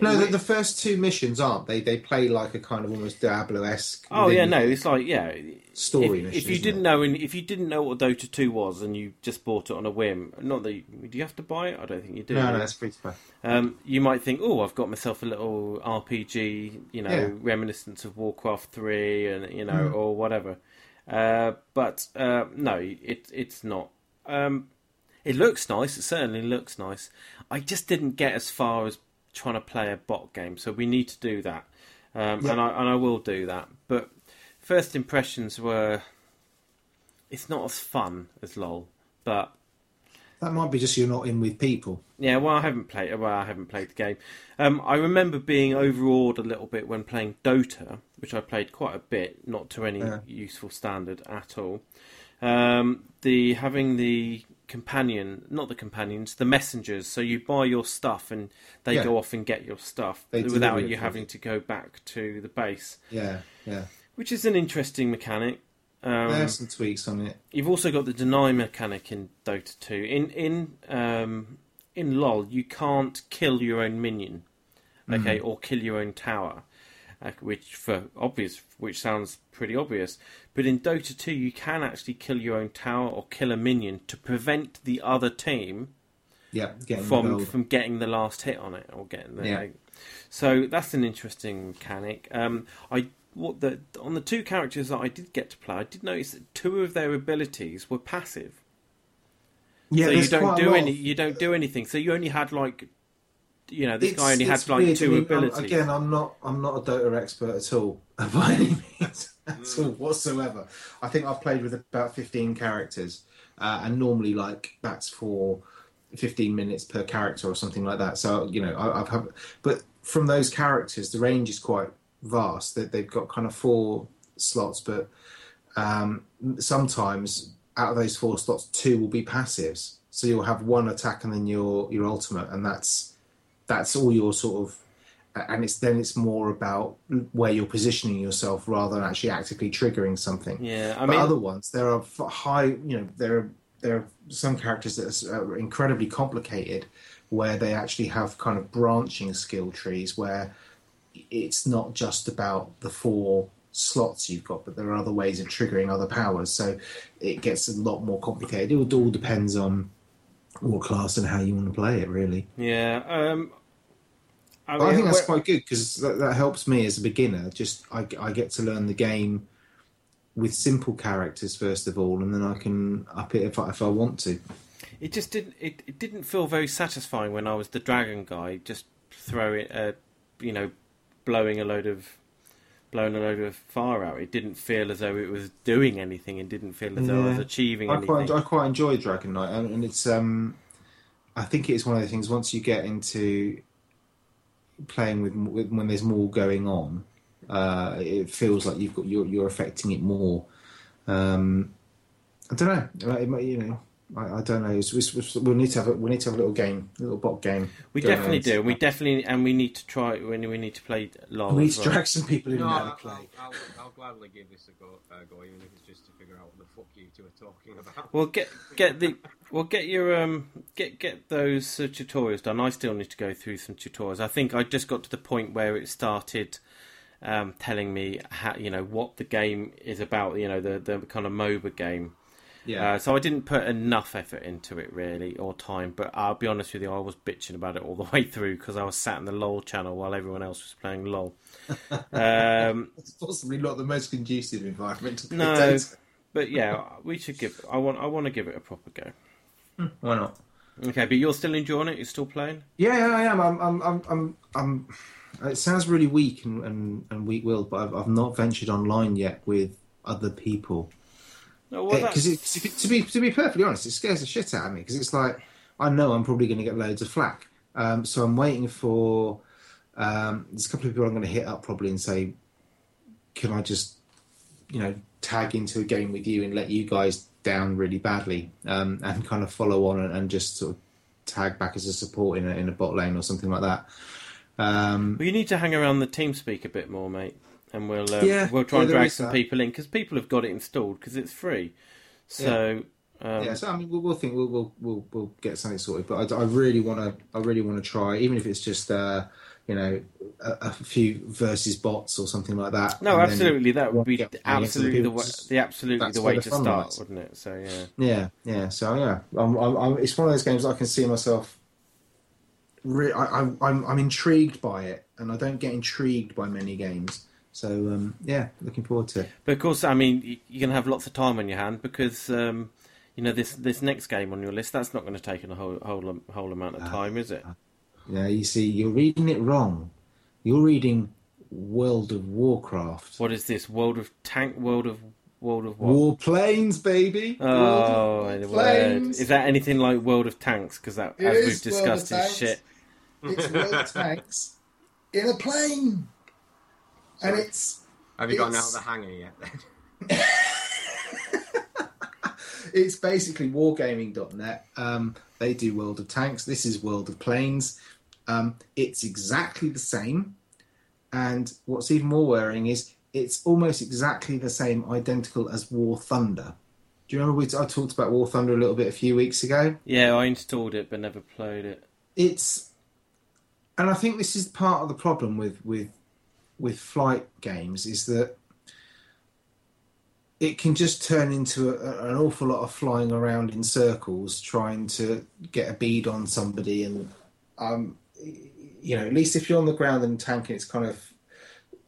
No, the, the first two missions aren't. They they play like a kind of almost Diablo esque. oh yeah, no, it's like yeah. Story if, mission, if you isn't didn't it? know, and if you didn't know what Dota two was, and you just bought it on a whim, not that you, do you have to buy it? I don't think you do. No, no, it's free to play. Um, you might think, oh, I've got myself a little RPG, you know, Yeah. reminiscence of Warcraft three, and you know, Mm. or whatever. Uh, but uh, no, it it's not. Um, it looks nice. It certainly looks nice. I just didn't get as far as trying to play a bot game, so we need to do that, um, Yeah. and I and I will do that. But first impressions were, it's not as fun as LOL, but That might be just you're not in with people. yeah, well, I haven't played. Well, I haven't played the game. Um, I remember being overawed a little bit when playing Dota, which I played quite a bit, not to any Yeah. useful standard at all. Um, the having the companion, not the companions, the messengers. So you buy your stuff and they Yeah. go off and get your stuff They without you having to go back to the base, Yeah, yeah. which is an interesting mechanic. Um, There's some tweaks on it. You've also got the deny mechanic in Dota 2. In in um, in LoL, you can't kill your own minion, okay, or kill your own tower, which for obvious, which sounds pretty obvious. But in Dota 2, you can actually kill your own tower or kill a minion to prevent the other team Yeah, getting from from getting the last hit on it or getting the. Yeah. So that's an interesting mechanic. Um, I what the on the two characters that I did get to play, I did notice that two of their abilities were passive. Yeah, so you don't do any. of- You don't do anything. So you only had like, you know, this It's- guy only had it's like weird. two I mean, I'm- abilities. Again, I'm not. I'm not a Dota expert at all [laughs] by any means at all whatsoever. I think I've played with about 15 characters, uh, and normally like that's for 15 minutes per character or something like that. So you know, I, I've had, but from those characters, the range is quite vast. That they've got kind of four slots, but um, sometimes out of those four slots, two will be passives. So you'll have one attack and then your your ultimate, and that's that's all your sort of and it's then it's more about where you're positioning yourself rather than actually actively triggering something. Yeah, I but mean, other ones there are high you know there are there are some characters that are incredibly complicated where they actually have kind of branching skill trees where it's not just about the four slots you've got but there are other ways of triggering other powers. So it gets a lot more complicated. It all depends on what class and how you want to play it really. Yeah. Um, I, But I think that's quite good because that, that helps me as a beginner. Just I, I get to learn the game with simple characters first of all, and then I can up it if I, if I want to. It just didn't. It, it didn't feel very satisfying when I was the dragon guy, just throwing, uh, you know, blowing a load of, blowing a load of fire out. It didn't feel as though it was doing anything. It didn't feel as though I was achieving I anything. quite I quite enjoy Dragon Knight, and, and it's um, I think it's one of the things once you get into playing with, with when there's more going on, uh, it feels like you've got you're you're affecting it more. Um, I don't know. It might- you know, I, I don't know. It's, it's, it's- we'll need to have a, we need to have a little game, a little bot game. we definitely on. do. We definitely, and we need to try when we need to play LOL. We need as to well. drag some people in No, how I'll, to play. I'll, I'll, I'll gladly give this a go, uh, go, even if it's just to figure out what the fuck you two are talking about. Well, get get the well get your um get get those uh, tutorials done. I still need to go through some tutorials. I think I just got to the point where it started um, telling me how you know what the game is about. You know the the kind of MOBA game. Yeah. Uh, so I didn't put enough effort into it really, or time. But I'll be honest with you, I was bitching about it all the [laughs] way through because I was sat in the LOL channel while everyone else was playing LOL. [laughs] um, it's possibly not the most conducive environment to No. But yeah, we should give. I want. I want to give it a proper go. Why not? Okay, but you're still enjoying it. You're still playing. Yeah, yeah, I am. I'm, I'm, I'm, I'm, I'm it sounds really weak and, and, and weak-willed, but I've, I've not ventured online yet with other people. No, well, Because that's- to be to be perfectly honest, it scares the shit out of me because it's like I know I'm probably going to get loads of flack. Um, so I'm waiting for. Um, there's a couple of people I'm going to hit up probably and say, "Can I just, you know, tag into a game with you and let you guys down really badly, um, and kind of follow on and, and just sort of tag back as a support in a, in a bot lane or something like that." Um, Well, you need to hang around the TeamSpeak a bit more, mate, and we'll uh, Yeah, we'll try yeah, and drag some that. people in because people have got it installed because it's free. So um, yeah, so I mean, we'll, we'll think we'll, we'll we'll we'll get something sorted. But I, I really want to, I really want to try, even if it's just, uh, you know, a, a few versus bots or something like that. no, absolutely, that would be get against other absolutely the way, the absolutely the way to start, lies. wouldn't it? So yeah. Yeah, yeah. So yeah, I'm, I'm, I'm, it's one of those games I can see myself. Re- I, I'm, I'm, I'm intrigued by it, and I don't get intrigued by many games. So um, yeah, looking forward to it. But of course, I mean, you're going to have lots of time on your hand because um, you know this this next game on your list that's not going to take a whole whole whole amount of time, is it? Yeah, you see, you're reading it wrong. You're reading World of Warcraft. What is this? World of Tank? World of World of what? War planes, baby. Oh, World the of word. planes. Is that anything like World of Tanks? Because that, It as we've discussed, is shit. It's World [laughs] Tanks in a plane, and it's Have you gotten out of the hangar yet? Then? [laughs] it's basically wargaming.net. Um, they do World of Tanks. This is World of Planes. Um, it's exactly the same. And what's even more worrying is it's almost exactly the same, identical as War Thunder. Do you remember we I talked about War Thunder a little bit a few weeks ago? Yeah, I installed it but never played it. It's, and I think this is part of the problem with with with flight games is that it can just turn into a, an awful lot of flying around in circles trying to get a bead on somebody and um you know at least if you're on the ground and tanking it's kind of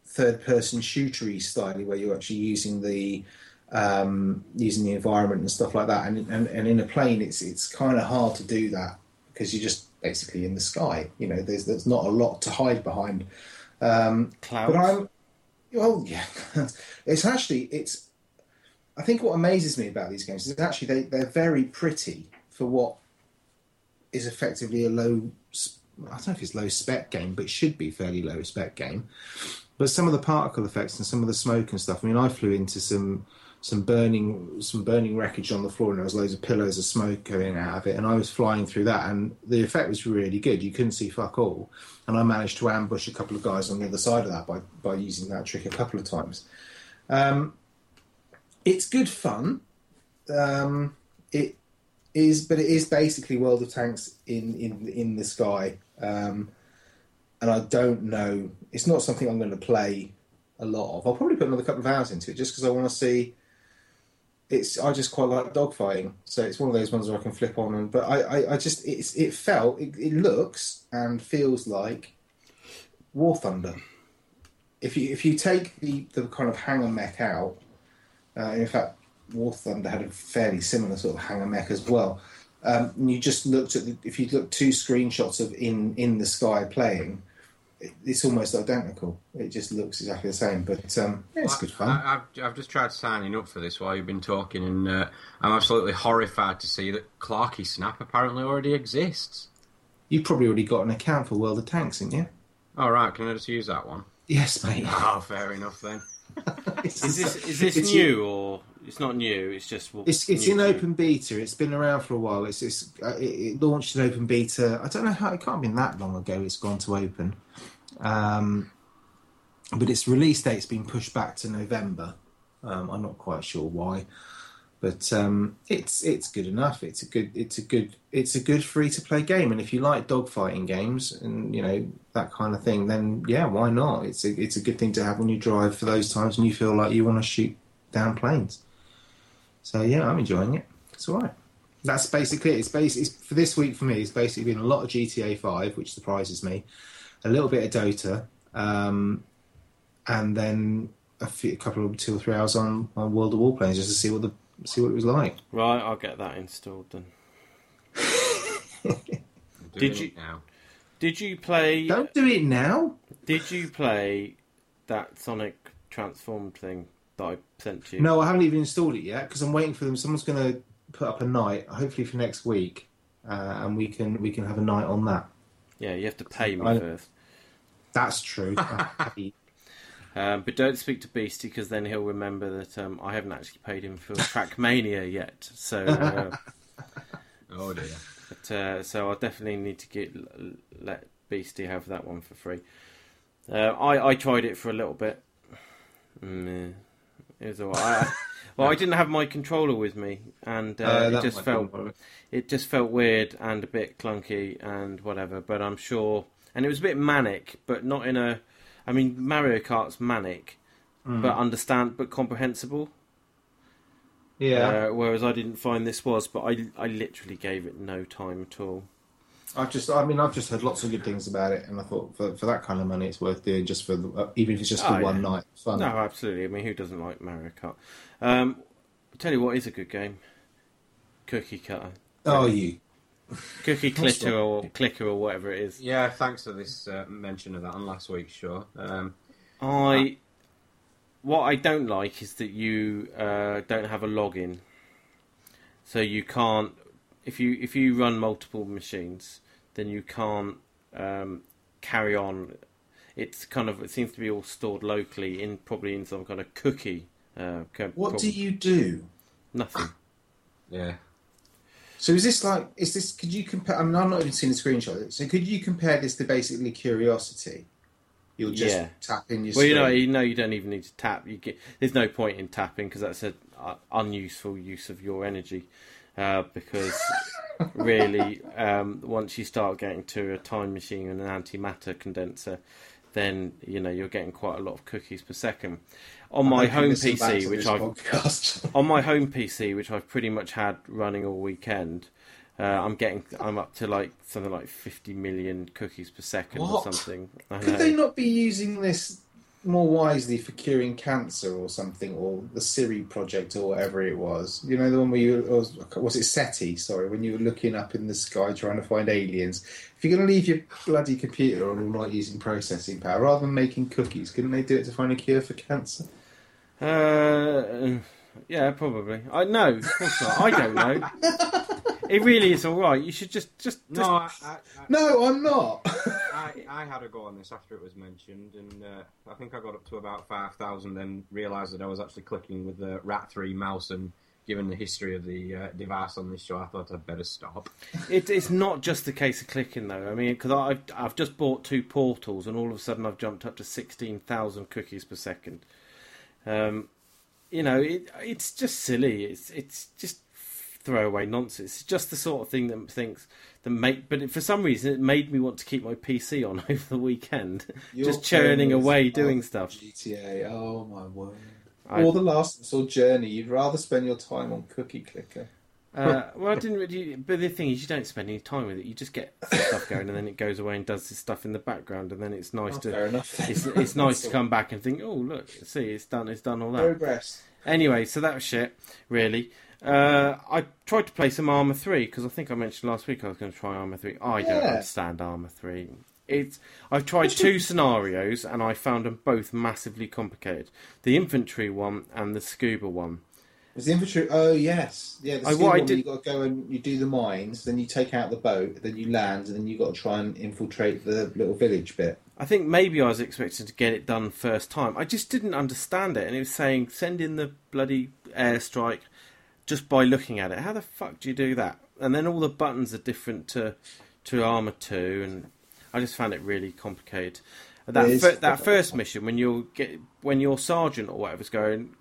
third person shootery style where you're actually using the um using the environment and stuff like that and and, and in a plane it's it's kind of hard to do that because you're just basically in the sky you know there's there's not a lot to hide behind um Clouds. but I'm, well, yeah, [laughs] it's actually it's. I think what amazes me about these games is actually they they're very pretty for what is effectively a low. I don't know if it's low spec game, but it should be fairly low spec game. But some of the particle effects and some of the smoke and stuff. I mean, I flew into some some burning some burning wreckage on the floor, and there was loads of pillows of smoke going out of it. And I was flying through that, and the effect was really good. You couldn't see fuck all, and I managed to ambush a couple of guys on the other side of that by by using that trick a couple of times. Um, it's good fun. Um, it is, but it is basically World of Tanks in in in the sky. Um, and I don't know. It's not something I'm going to play a lot of. I'll probably put another couple of hours into it just because I want to see. It's I just quite like dogfighting, so it's one of those ones where I can flip on and. But I, I, I just it's it felt it, it looks and feels like War Thunder. If you if you take the the kind of hanger mech out, uh, in fact, War Thunder had a fairly similar sort of hanger mech as well. Um, and you just looked at the, if you look two screenshots of in in the sky playing, it, it's almost identical. It just looks exactly the same. But um, yeah, it's good fun. I, have I've just tried signing up for this while you've been talking, and uh, I'm absolutely horrified to see that Clarky Snap apparently already exists. You've probably already got an account for World of Tanks, haven't you? All right, can I just use that one? Yes, mate. Oh, fair enough then. [laughs] Is this is this It's- new or it's not new? It's just It's it's in open beta. It's been around for a while. It's, it's uh, it, it launched in open beta. I don't know how it can't have been that long ago. It's gone to open, um, but its release date's been pushed back to November. Um, I'm not quite sure why, But um, it's it's good enough. It's a good it's a good it's a good free to play game. And if you like dogfighting games and you know that kind of thing, then yeah, why not? It's a it's a good thing to have when you drive for those times when you feel like you want to shoot down planes. So yeah, I'm enjoying it. It's all right. That's basically it. It's basically it's, for this week for me. It's basically been a lot of GTA Five, which surprises me, a little bit of Dota, um, and then a, few, a couple of two or three hours on, on World of Warplanes just to see what the see what it was like. Right, I'll get that installed then. [laughs] Did doing you- now? Did you play? Don't do it now. Did you play that Sonic transformed thing that I sent to you? No, I haven't even installed it yet because I'm waiting for them. Someone's going to put up a night, hopefully for next week, uh, and we can we can have a night on that. Yeah, you have to pay me I- first. That's true. [laughs] Um, but don't speak to Beastie because then he'll remember that um, I haven't actually paid him for Trackmania yet. So, [laughs] uh, Oh dear. but, uh, so I definitely need to get let Beastie have that one for free. Uh, I I tried it for a little bit. Mm, yeah. It was alright. I- [laughs] well, I didn't have my controller with me, and uh, Uh, it just felt it just felt weird and a bit clunky and whatever. But I'm sure, and it was a bit manic, but not in a. I mean, Mario Kart's manic, Hmm. but understand, but comprehensible. yeah. Uh, whereas I didn't find this was, but I I literally gave it no time at all. I've just, I mean, I've just heard lots of good things about it, and I thought for, for that kind of money, it's worth doing just for, the, uh, even if it's just for Oh, one yeah. night. Fun. No, absolutely. I mean, who doesn't like Mario Kart? Um, I'll tell you what is a good game. Cookie Cutter, Oh, you. Cookie [laughs] That's Clitter, or Clicker, or whatever it is. Yeah, thanks for this uh, mention of that on last week's show. Um, I what I don't like is that you uh, don't have a login, so you can't if you if you run multiple machines, then you can't um, carry on. It's kind of it seems to be all stored locally in probably in some kind of cookie. Uh, What prob- do you do? Nothing. yeah. So is this like, is this, could you compare, I mean, I've not even seeing a screenshot. So could you compare this to basically Curiosity? You'll just Yeah. tap in your Well, you know, you know, you don't even need to tap. You get there's no point in tapping because that's an uh, unuseful use of your energy. Uh, because really, um, once you start getting to a time machine and an antimatter condenser, then you know you're getting quite a lot of cookies per second. On my I you home PC, which I've podcast. [laughs] on my home PC, which I've pretty much had running all weekend, uh, I'm getting I'm up to like something like 50 million cookies per second or something. Could they not be using this more wisely for curing cancer or something, or the Siri project or whatever it was? You know, the one where you was, was it SETI? Sorry, when you were looking up in the sky trying to find aliens. If you're going to leave your bloody computer on all night using processing power, rather than making cookies, couldn't they do it to find a cure for cancer? Uh, yeah, probably. I no, of course not. I don't know. [laughs] it really is all right. You should just just, just No, I, I, No, I'm not. I, I had a go on this after it was mentioned, and uh, I think I got up to about 5,000, then realised that I was actually clicking with the Rat3 mouse, and given the history of the uh, device on this show, I thought I'd better stop. It, it's not just a case of clicking though. I mean, because I've I've just bought two portals, and all of a sudden I've jumped up to sixteen thousand cookies per second. Um, you know, it, it's just silly. It's it's just throwaway nonsense. It's just the sort of thing that thinks that make. But it, for some reason, it made me want to keep my PC on [laughs] over the weekend, just churning away doing stuff. GTA. Oh my word. I- or the Last of or Journey. You'd rather spend your time on Cookie Clicker. Uh, well, I didn't really. But the thing is, you don't spend any time with it. You just get [laughs] stuff going, and then it goes away and does this stuff in the background, and then it's nice Oh, to. fair enough. It's, it's [laughs] nice to come back and think, oh look, see, it's done, it's done all that. Progress. Anyway, so that was shit, really. Uh, I tried to play some Arma Three because I think I mentioned last week I was going to try Arma Three. I don't understand Arma Three. It's I've tried two scenarios and I found them both massively complicated. The infantry one and the scuba one. Was the infantry? Oh yes, yeah. The I- what I one, did- You got to go and you do the mines, then you take out the boat, then you land, and then you got to try and infiltrate the little village bit. I think maybe I was expecting to get it done first time. I just didn't understand it, and it was saying send in the bloody airstrike just by looking at it. How the fuck do you do that? And then all the buttons are different to to Arma Two, and I just found it really complicated. That fir- that first mission when you get when your sergeant or whatever's going,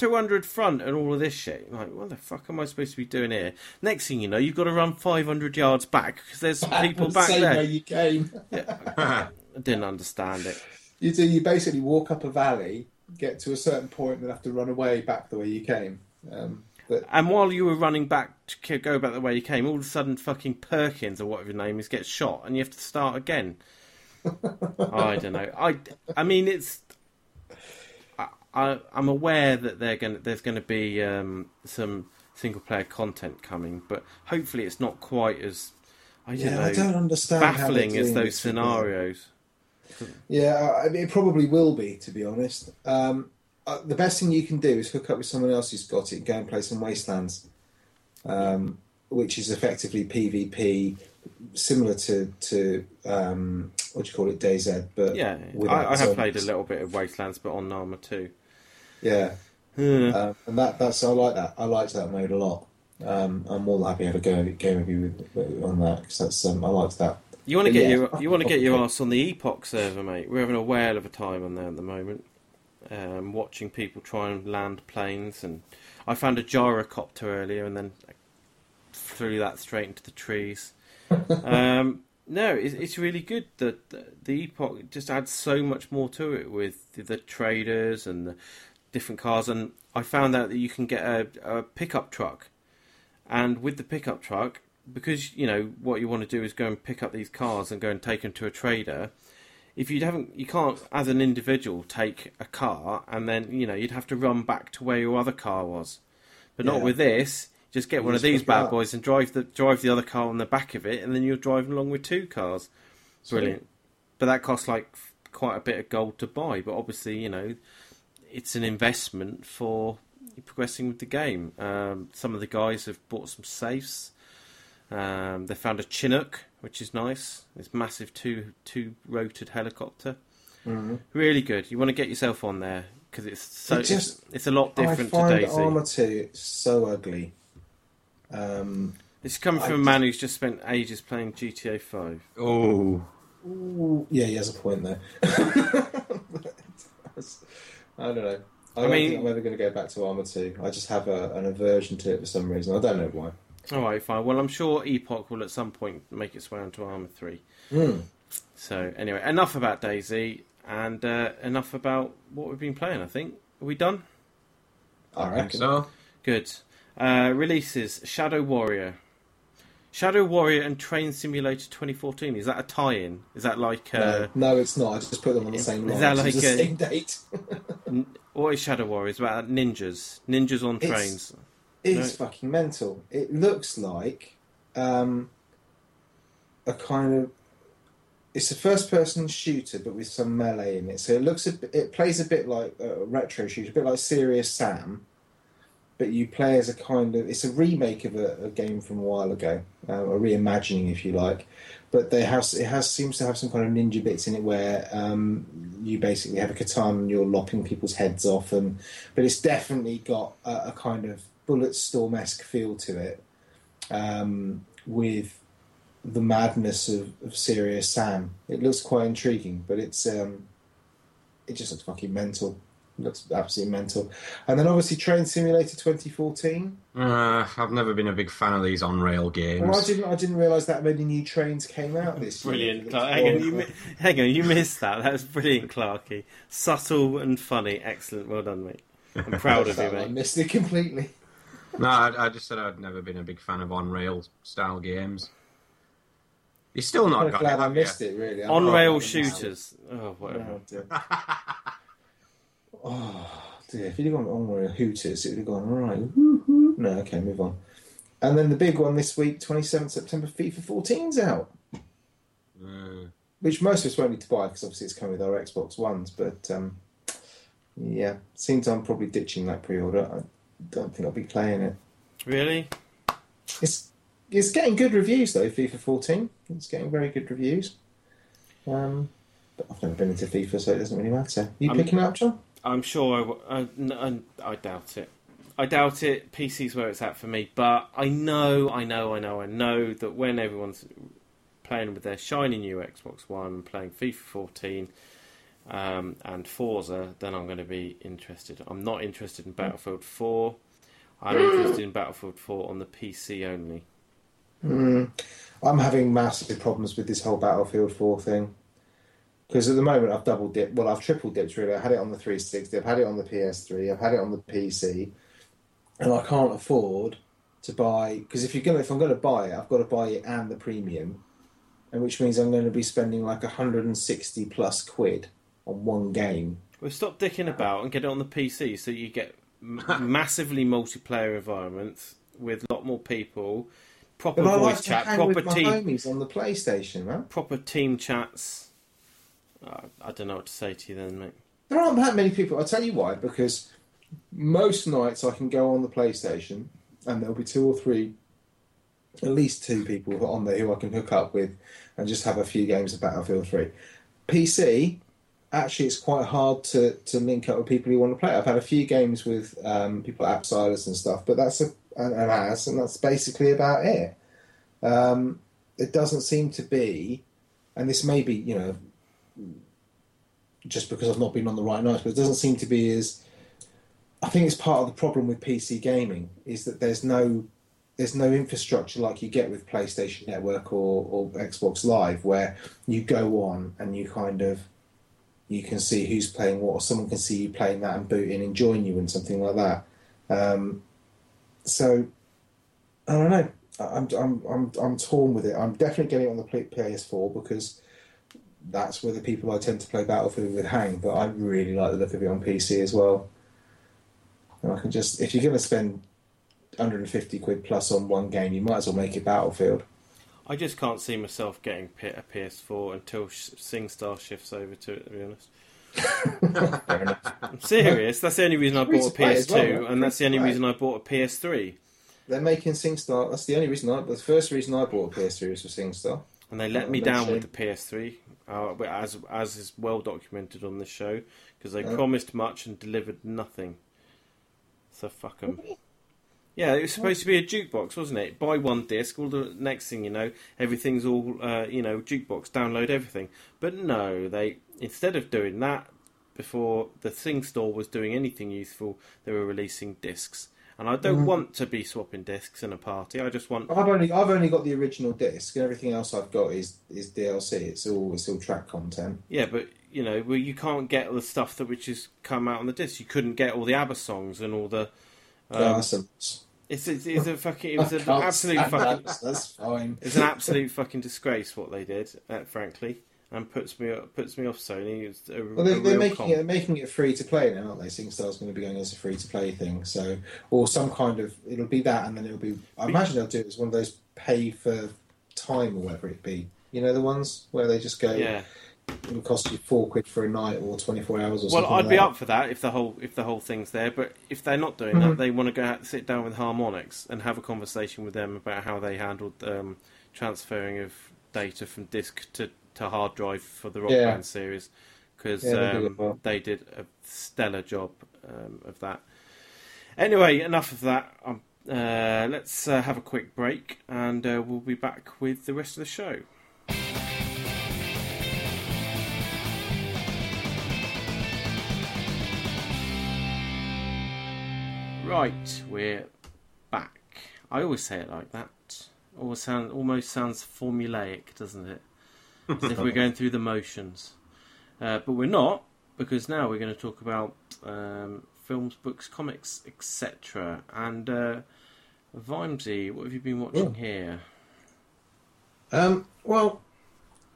200 front and all of this shit. Like, what the fuck am I supposed to be doing here? Next thing you know, you've got to run 500 yards back because there's some [laughs] people back there. you came. [laughs] I didn't understand it. You do. You basically walk up a valley, get to a certain point, and then have to run away back the way you came. Um, but And while you were running back to go back the way you came, all of a sudden, fucking Perkins or whatever your name is gets shot, and you have to start again. [laughs] I don't know. I, I mean, it's. I, I, I'm aware that they're going there's going to be um, some single player content coming, but hopefully it's not quite as. I don't yeah, know. I don't understand baffling as those this with the- scenarios. Yeah, I mean, it probably will be, to be honest. Um, uh, the best thing you can do is hook up with someone else who's got it and go and play some Wastelands, um, which is effectively PvP, similar to to um, what do you call it, DayZ, but Yeah, I, I have played a little bit of Wastelands, but on Arma 2. Yeah, Hmm. um, and that that's I like that. I liked that mode a lot. Um, I'm more than happy to have a go game with you with, with, on that because that's um, I liked that. You want to get yeah, your you want to [laughs] get your ass on the Epoch server, mate. We're having a whale of a time on there at the moment. Um, watching people try and land planes, and I found a gyrocopter earlier, and then threw that straight into the trees. um, no, it's, it's really good. The, the the Epoch just adds so much more to it with the, the traders and the different cars, and I found out that you can get a, a pickup truck, and with the pickup truck, because you know what you want to do is go and pick up these cars and go and take them to a trader. If you haven't, you can't as an individual take a car and then you know you'd have to run back to where your other car was. But not with this. Just get You one of these bad up. boys and drive the drive the other car on the back of it, and then you're driving along with two cars. Brilliant. But that costs like quite a bit of gold to buy. But obviously, you know, it's an investment for progressing with the game. Um, some of the guys have bought some safes. Um, they found a Chinook, which is nice. It's massive two two rotored helicopter. Mm-hmm. Really good. You want to get yourself on there because it's so It just- it's, it's a lot different I find to DayZ. Arma 2 so ugly. Um, It's coming from I a man who's just spent ages playing GTA Five. Oh, ooh, yeah, he has a point there. [laughs] I don't know. I, I don't mean- think I'm ever going to go back to Arma 2. I just have a, an aversion to it for some reason. I don't know why. All right, fine. Well, I'm sure Epoch will at some point make its way onto Arma Three. Mm. So anyway, enough about DayZ and uh, enough about what we've been playing. I think are we done? I think reckon. so. Good. Uh, releases Shadow Warrior, Shadow Warrior, and Train Simulator 2014. Is that a tie-in? Is that like uh, No, no, it's not. I just put them on the same Is line. that It's like the a- same date. [laughs] n- what is Shadow Warrior? It's about ninjas, ninjas on It's- trains. It's fucking mental. It looks like um, a kind of. It's a first-person shooter, but with some melee in it. So it looks. A, it plays a bit like a retro shooter, a bit like Serious Sam, but you play as a kind of. It's a remake of a, a game from a while ago, uh, a reimagining, if you like. But they have it has seems to have some kind of ninja bits in it where um, you basically have a katana and you're lopping people's heads off, and but it's definitely got a, a kind of Bulletstorm esque feel to it, um, with the madness of, of Serious Sam. It looks quite intriguing, but it's um, it just looks fucking mental. It looks absolutely mental. And then obviously Train Simulator 2014. Uh, I've never been a big fan of these on rail games. Well, I didn't I didn't realise that many new trains came out this Brilliant, year. Brilliant, Hang on, you, mi- hang on, you missed that. That was brilliant, Clarky. Subtle and funny. Excellent. Well done, mate. I'm proud of you, mate. I missed it completely. No, I, I just said I'd never been a big fan of on rail style games. You're still I'm not got glad it, I have you? missed it. Really, I'm On rail glad I missed it. shooters. Oh, whatever. Oh dear. oh dear. If you'd have gone on rail Hooters, it would have gone right. Woo-hoo. No, okay, move on. And then the big one this week, 27th September, FIFA 14's out, Uh, which most of us won't need to buy because obviously it's coming with our Xbox Ones. But um, yeah, seems I'm probably ditching that pre-order. I don't think I'll be playing it. Really? It's it's getting good reviews though. FIFA 14, it's getting very good reviews. Um, but I've never been into FIFA, so it doesn't really matter. You I'm- picking it up, John? I'm sure I I doubt it. I doubt it. PC's where it's at for me, but I know, I know, I know, I know that when everyone's playing with their shiny new Xbox One and playing FIFA 14, um, and Forza, then I'm going to be interested. I'm not interested in Battlefield 4. I'm interested in Battlefield 4 on the PC only. Mm, I'm having massive problems with this whole Battlefield 4 thing. Because at the moment I've double dipped, well, I've triple dipped really. I had it on the 360, I've had it on the PS3, I've had it on the PC, and I can't afford to buy. Because if you're gonna, if I'm going to buy it, I've got to buy it and the premium, and which means I'm going to be spending like 160 plus quid on one game. Well, stop dicking about and get it on the PC so you get m- [laughs] massively multiplayer environments with a lot more people, proper But voice like chat, proper with my team, homies on the PlayStation, man. proper team chats. Uh, I don't know what to say to you then, mate. There aren't that many people. I'll tell you why. Because most nights I can go on the PlayStation and there'll be two or three, at least two people on there who I can hook up with and just have a few games of Battlefield 3. PC, actually, it's quite hard to, to link up with people who want to play. I've had a few games with um, people at Appsiders and stuff, but that's a, an, an as, and that's basically about it. Um, it doesn't seem to be, and this may be, you know, just because I've not been on the right nights, but it doesn't seem to be as. I think it's part of the problem with PC gaming is that there's no there's no infrastructure like you get with PlayStation Network or, or Xbox Live, where you go on and you kind of you can see who's playing what, or someone can see you playing that and boot in and join you and something like that. Um, so I don't know. I'm I'm I'm I'm torn with it. I'm definitely getting it on the PS4 because that's where the people I tend to play Battlefield with hang. But I really like the look of it on PC as well. And I can just if you're going to spend 150 quid plus on one game, you might as well make it Battlefield. I just can't see myself getting a PS4 until SingStar shifts over to it. To be honest, [laughs] I'm serious. That's the only reason I bought a to play as PS2, well, right? and that's the only to reason I bought a PS3. They're making SingStar. That's the only reason I. The first reason I bought a PS3 was for SingStar. And they let me down with the PS3, uh, as as is well documented on this show, because they Oh. promised much and delivered nothing. So fuck them. Yeah, it was supposed to be a jukebox, wasn't it? Buy one disc, all the next thing you know, everything's all uh, you know, jukebox, download everything. But no, they instead of doing that, before the SingStore was doing anything useful, they were releasing discs. And I don't Mhm. want to be swapping discs in a party. I just want I've only I've only got the original disc, and everything else I've got is is DLC. It's all it's all track content. Yeah, but you know, well, you can't get all the stuff that which has come out on the disc. You couldn't get all the ABBA songs and all the. Um, it's, it's, it's a fucking. It was an absolute fucking. that. That's fine. It's an absolute fucking disgrace what they did, uh, frankly, and puts me puts me off Sony. A, Well, they're, a they're real making con. it they're making it free to play now, aren't they? SingStar's going to be going as a free to play thing, so or some kind of it'll be that, and then it'll be. I imagine they'll do it as one of those pay for time or whatever it be. You know the ones where they just go. Yeah. It'll cost you four quid for a night or twenty four hours or something. Well. I'd like be that. up for that if the whole if the whole thing's there. But if they're not doing Mhm. that, they want to go out, sit down with Harmonix and have a conversation with them about how they handled um, transferring of data from disk to, to hard drive for the Rock Yeah. Band series because Yeah, they did um, well. they did a stellar job um, of that. Anyway, enough of that. Um, uh, let's uh, have a quick break and uh, we'll be back with the rest of the show. Right, we're back. I always say it like that. Always sound almost sounds formulaic, doesn't it? As if we're going through the motions. Uh, but we're not, because now we're going to talk about um, films, books, comics, etc. And uh, Vimesy, what have you been watching Yeah. here? Um, well,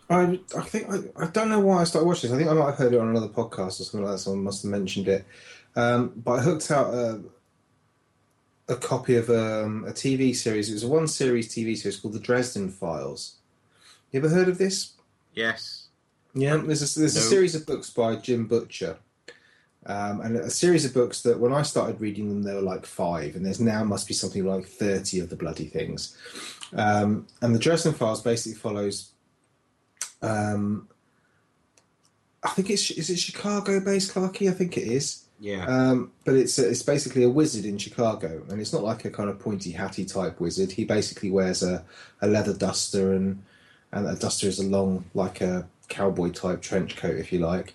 I I think I, I don't know why I started watching this. I think I might have heard it on another podcast or something like that. Someone must have mentioned it. Um, but I hooked out a, a copy of um, a TV series. It was a one series TV series called The Dresden Files. You ever heard of this? Yes. Yeah, there's a, there's a series of books by Jim Butcher, um, and a series of books that when I started reading them, there were like five, and there's now must be something like thirty of the bloody things. Um, and the Dresden Files basically follows. Um, I think it's is it Chicago-based Clarky? I think it is. Yeah. Um, but it's it's basically a wizard in Chicago, and it's not like a kind of pointy hatty type wizard. He basically wears a, a leather duster, and and a duster is a long like a cowboy type trench coat, if you like.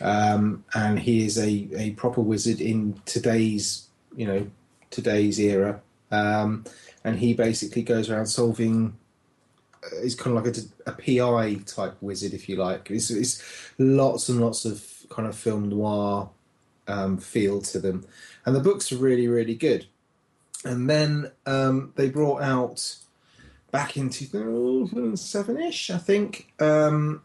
um, and he is a, a proper wizard in today's you know today's era, um, and he basically goes around solving. uh, He's kind of like a, a PI type wizard, if you like. It's, it's lots and lots of kind of film noir um, feel to them, and the books are really really good. And then um, they brought out back in 2007 ish, I think, um,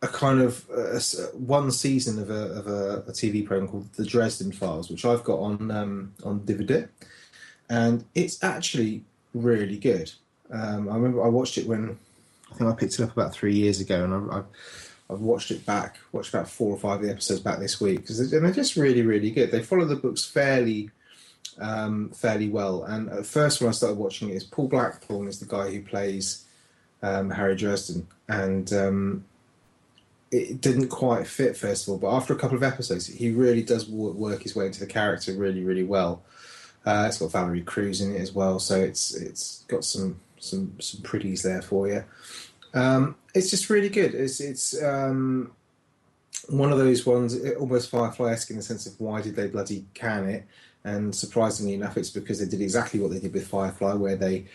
a kind of uh, one season of a, of a, a TV program called The Dresden Files, which I've got on um, on DVD, and it's actually really good. Um, I remember I watched it when I think I picked it up about three years ago, and I, I've, I've watched it back, watched about four or five of the episodes back this week, because they're, and they're just really, really good. They follow the books fairly, um, fairly well. And at first, when I started watching it, is Paul Blackthorne is the guy who plays um, Harry Dresden, and um, it didn't quite fit first of all. But after a couple of episodes, he really does work his way into the character really, really well. Uh, it's got Valerie Cruz in it as well, so it's it's got some some some pretties there for you. Um, it's just really good. It's it's um, one of those ones, almost Firefly-esque in the sense of why did they bloody can it? And surprisingly enough, it's because they did exactly what they did with Firefly, where they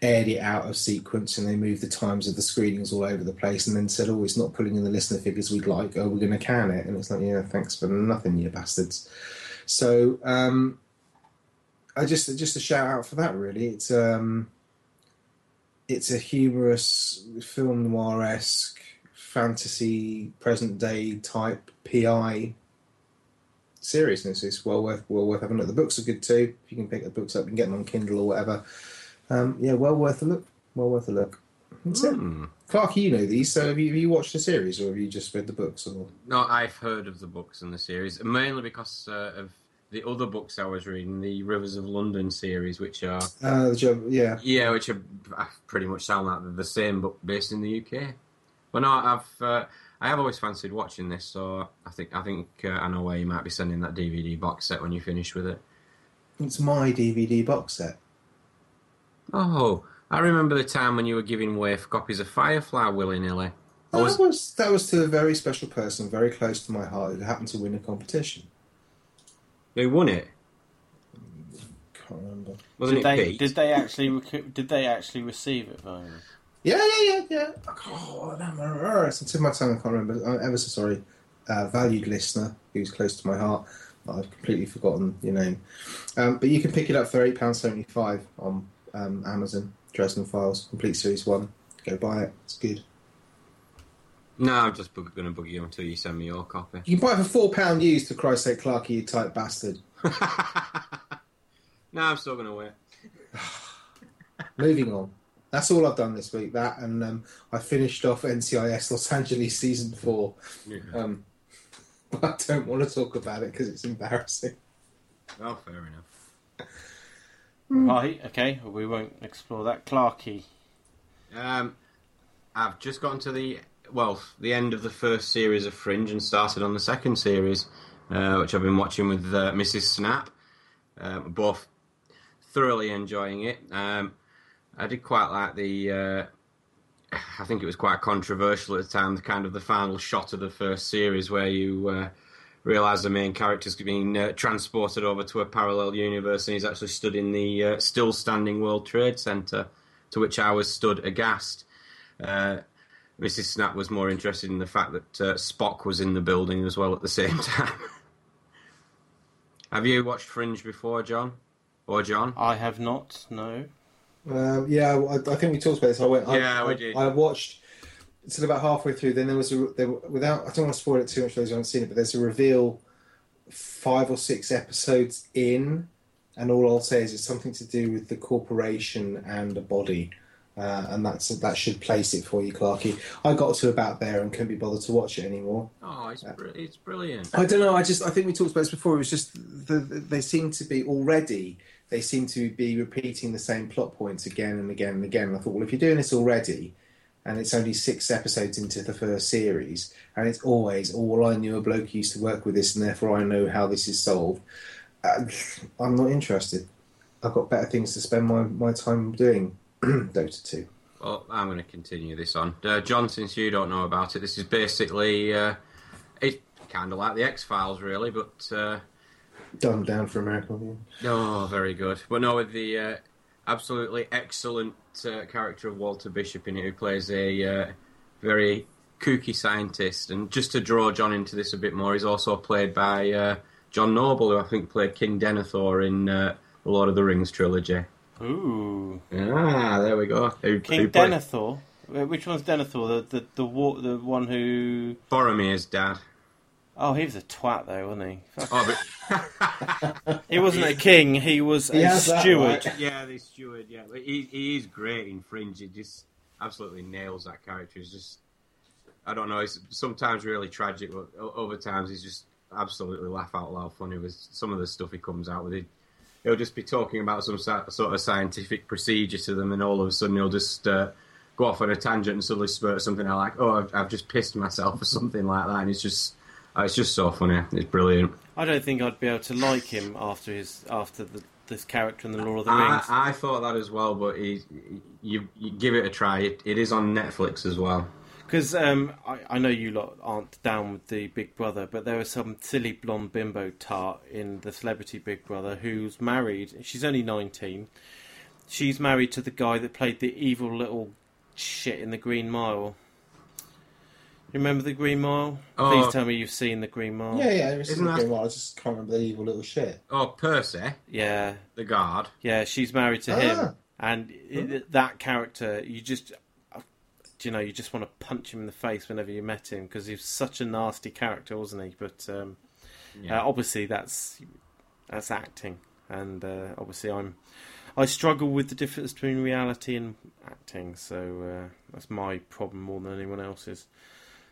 aired it out of sequence and they moved the times of the screenings all over the place, and then said, "Oh, it's not pulling in the listener figures we'd like. Oh, we're going to can it." And it's like, "Yeah, thanks for nothing, you bastards." So um, I just just a shout out for that. Really, it's um, it's a humorous film noir esque fantasy present day type PI seriousness. It's well worth well worth having a look. The books are good too. If you can pick the books up and get them on Kindle or whatever, um, yeah, well worth a look. Well worth a look. That's it. Hmm. Clark, you know these. So have you, have you watched the series or have you just read the books? Or No, I've heard of the books and the series, mainly because uh, of the other books I was reading, the Rivers of London series, which are uh, the job, yeah. yeah, which are uh, pretty much sound like they're the same, but based in the UK. But no, I've uh, I have always fancied watching this, so I think I think uh, I know where you might be sending that DVD box set when you finish with it. It's my DVD box set. Oh, I remember the time when you were giving away copies of Firefly willy nilly. That was that was to a very special person, very close to my heart, who happened to win a competition. Who won it? Can't remember. Wasn't Did it they Pete? did they actually rec- did they actually receive it? Though? Yeah, yeah, yeah, yeah. Oh, damn, it's on the tip of my tongue. I can't remember. I'm ever so sorry. Uh, valued listener who's close to my heart. I've completely forgotten your name. Um, but you can pick it up for eight pounds seventy five on um, Amazon. Dresden Files, complete series one. Go buy it. It's good. No, I'm just going to bug you until you send me your copy. You can buy it for four pound used. For Christ's sake, Clarky, you type bastard. [laughs] no, I'm still going to wait. [sighs] Moving on. That's all I've done this week. That and um, I finished off NCIS Los Angeles season four. Um, but [laughs] I don't want to talk about it because it's embarrassing. Oh, fair enough. Right. Okay. Well, we won't explore that. Clarky. Um, I've just gotten to the well, the end of the first series of Fringe and started on the second series, uh, which I've been watching with uh, Mrs. Snap. Um, both thoroughly enjoying it. Um, I did quite like the. Uh, I think it was quite controversial at the time. The kind of the final shot of the first series where you uh, realise the main character's being uh, transported over to a parallel universe and he's actually stood in the uh, still standing World Trade Centre to which I was stood aghast. Uh, Mrs. Snap was more interested in the fact that uh, Spock was in the building as well at the same [laughs] time. Have you watched Fringe before, John? Or John? I have not. No. Um, yeah, I, I think we talked about this. I went. I, Yeah, we did. I watched until about halfway through. Then there was a there, were- without. I don't want to spoil it too much for those who haven't seen it, but there's a reveal five or six episodes in, and all I'll say is it's something to do with the corporation and a body. Uh, and that's that should place it for you, Clarky. I got to about there and couldn't be bothered to watch it anymore. Oh, it's, br- it's brilliant. I don't know. I just I think we talked about this before. It was just the, the, they seem to be already. They seem to be repeating the same plot points again and again and again. And I thought, well, if you're doing this already, and it's only six episodes into the first series, and it's always, oh, well, I knew a bloke who used to work with this, and therefore I know how this is solved. Uh, I'm not interested. I've got better things to spend my, my time doing. [clears throat] Dota 2. Well, I'm going to continue this on. Uh, John, since you don't know about it, this is basically uh, kind of like the X Files, really, but uh, Dumbed down for America. Yeah. oh, very good. But no, with the uh, absolutely excellent uh, character of Walter Bishop in it, who plays a uh, very kooky scientist. And just to draw John into this a bit more, he's also played by uh, John Noble, who I think played King Denethor in uh, the Lord of the Rings trilogy. Ooh, Ah, there we go. Who, King who Denethor. Which one's Denethor? The the the wa- the one who? Boromir's dad. Oh, he was a twat though, wasn't he? Oh, but [laughs] He wasn't a king. He was He a has that steward. right. [laughs] yeah, the steward. Yeah, but he he is great in Fringe. He just absolutely nails that character. He's just I don't know. It's sometimes really tragic, but o- other times he's just absolutely laugh out loud funny with some of the stuff he comes out with. He, he'll just be talking about some sort of scientific procedure to them, and all of a sudden he'll just uh, go off on a tangent and suddenly spurt something out like, "Oh, I've, I've just pissed myself" or something like that, and it's just. uh, It's just so funny. It's brilliant. I don't think I'd be able to like him after his after the, this character in the Lord of the I, Rings. I thought that as well, but he, you, you give it a try. It, it is on Netflix as well. Because um, I, I know you lot aren't down with the Big Brother, but there was some silly blonde bimbo tart in the Celebrity Big Brother who's married. She's only 19. She's married to the guy that played the evil little shit in the Green Mile. You remember the Green Mile? Oh. Please tell me you've seen the Green Mile. Yeah, yeah. I've seen Isn't that- well. I just can't remember the evil little shit. Oh, Percy, Yeah, the guard. yeah. She's married to him, Ah. and that character, you just, uh, do you know, you just want to punch him in the face whenever you met him because he was such a nasty character, wasn't he? But um, Yeah. Uh, obviously, that's that's acting, and uh, obviously, I'm I struggle with the difference between reality and acting, so uh, that's my problem more than anyone else's.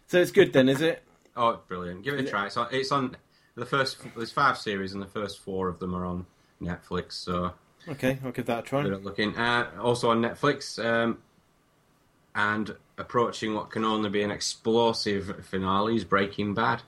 So it's good then, is it? [laughs] Oh, brilliant! Give it a try. It's on, it's on the first. There's five series, and the first four of them are on Netflix. So Okay, I'll give that a try. looking. Also on Netflix, um, and approaching what can only be an explosive finale is Breaking Bad,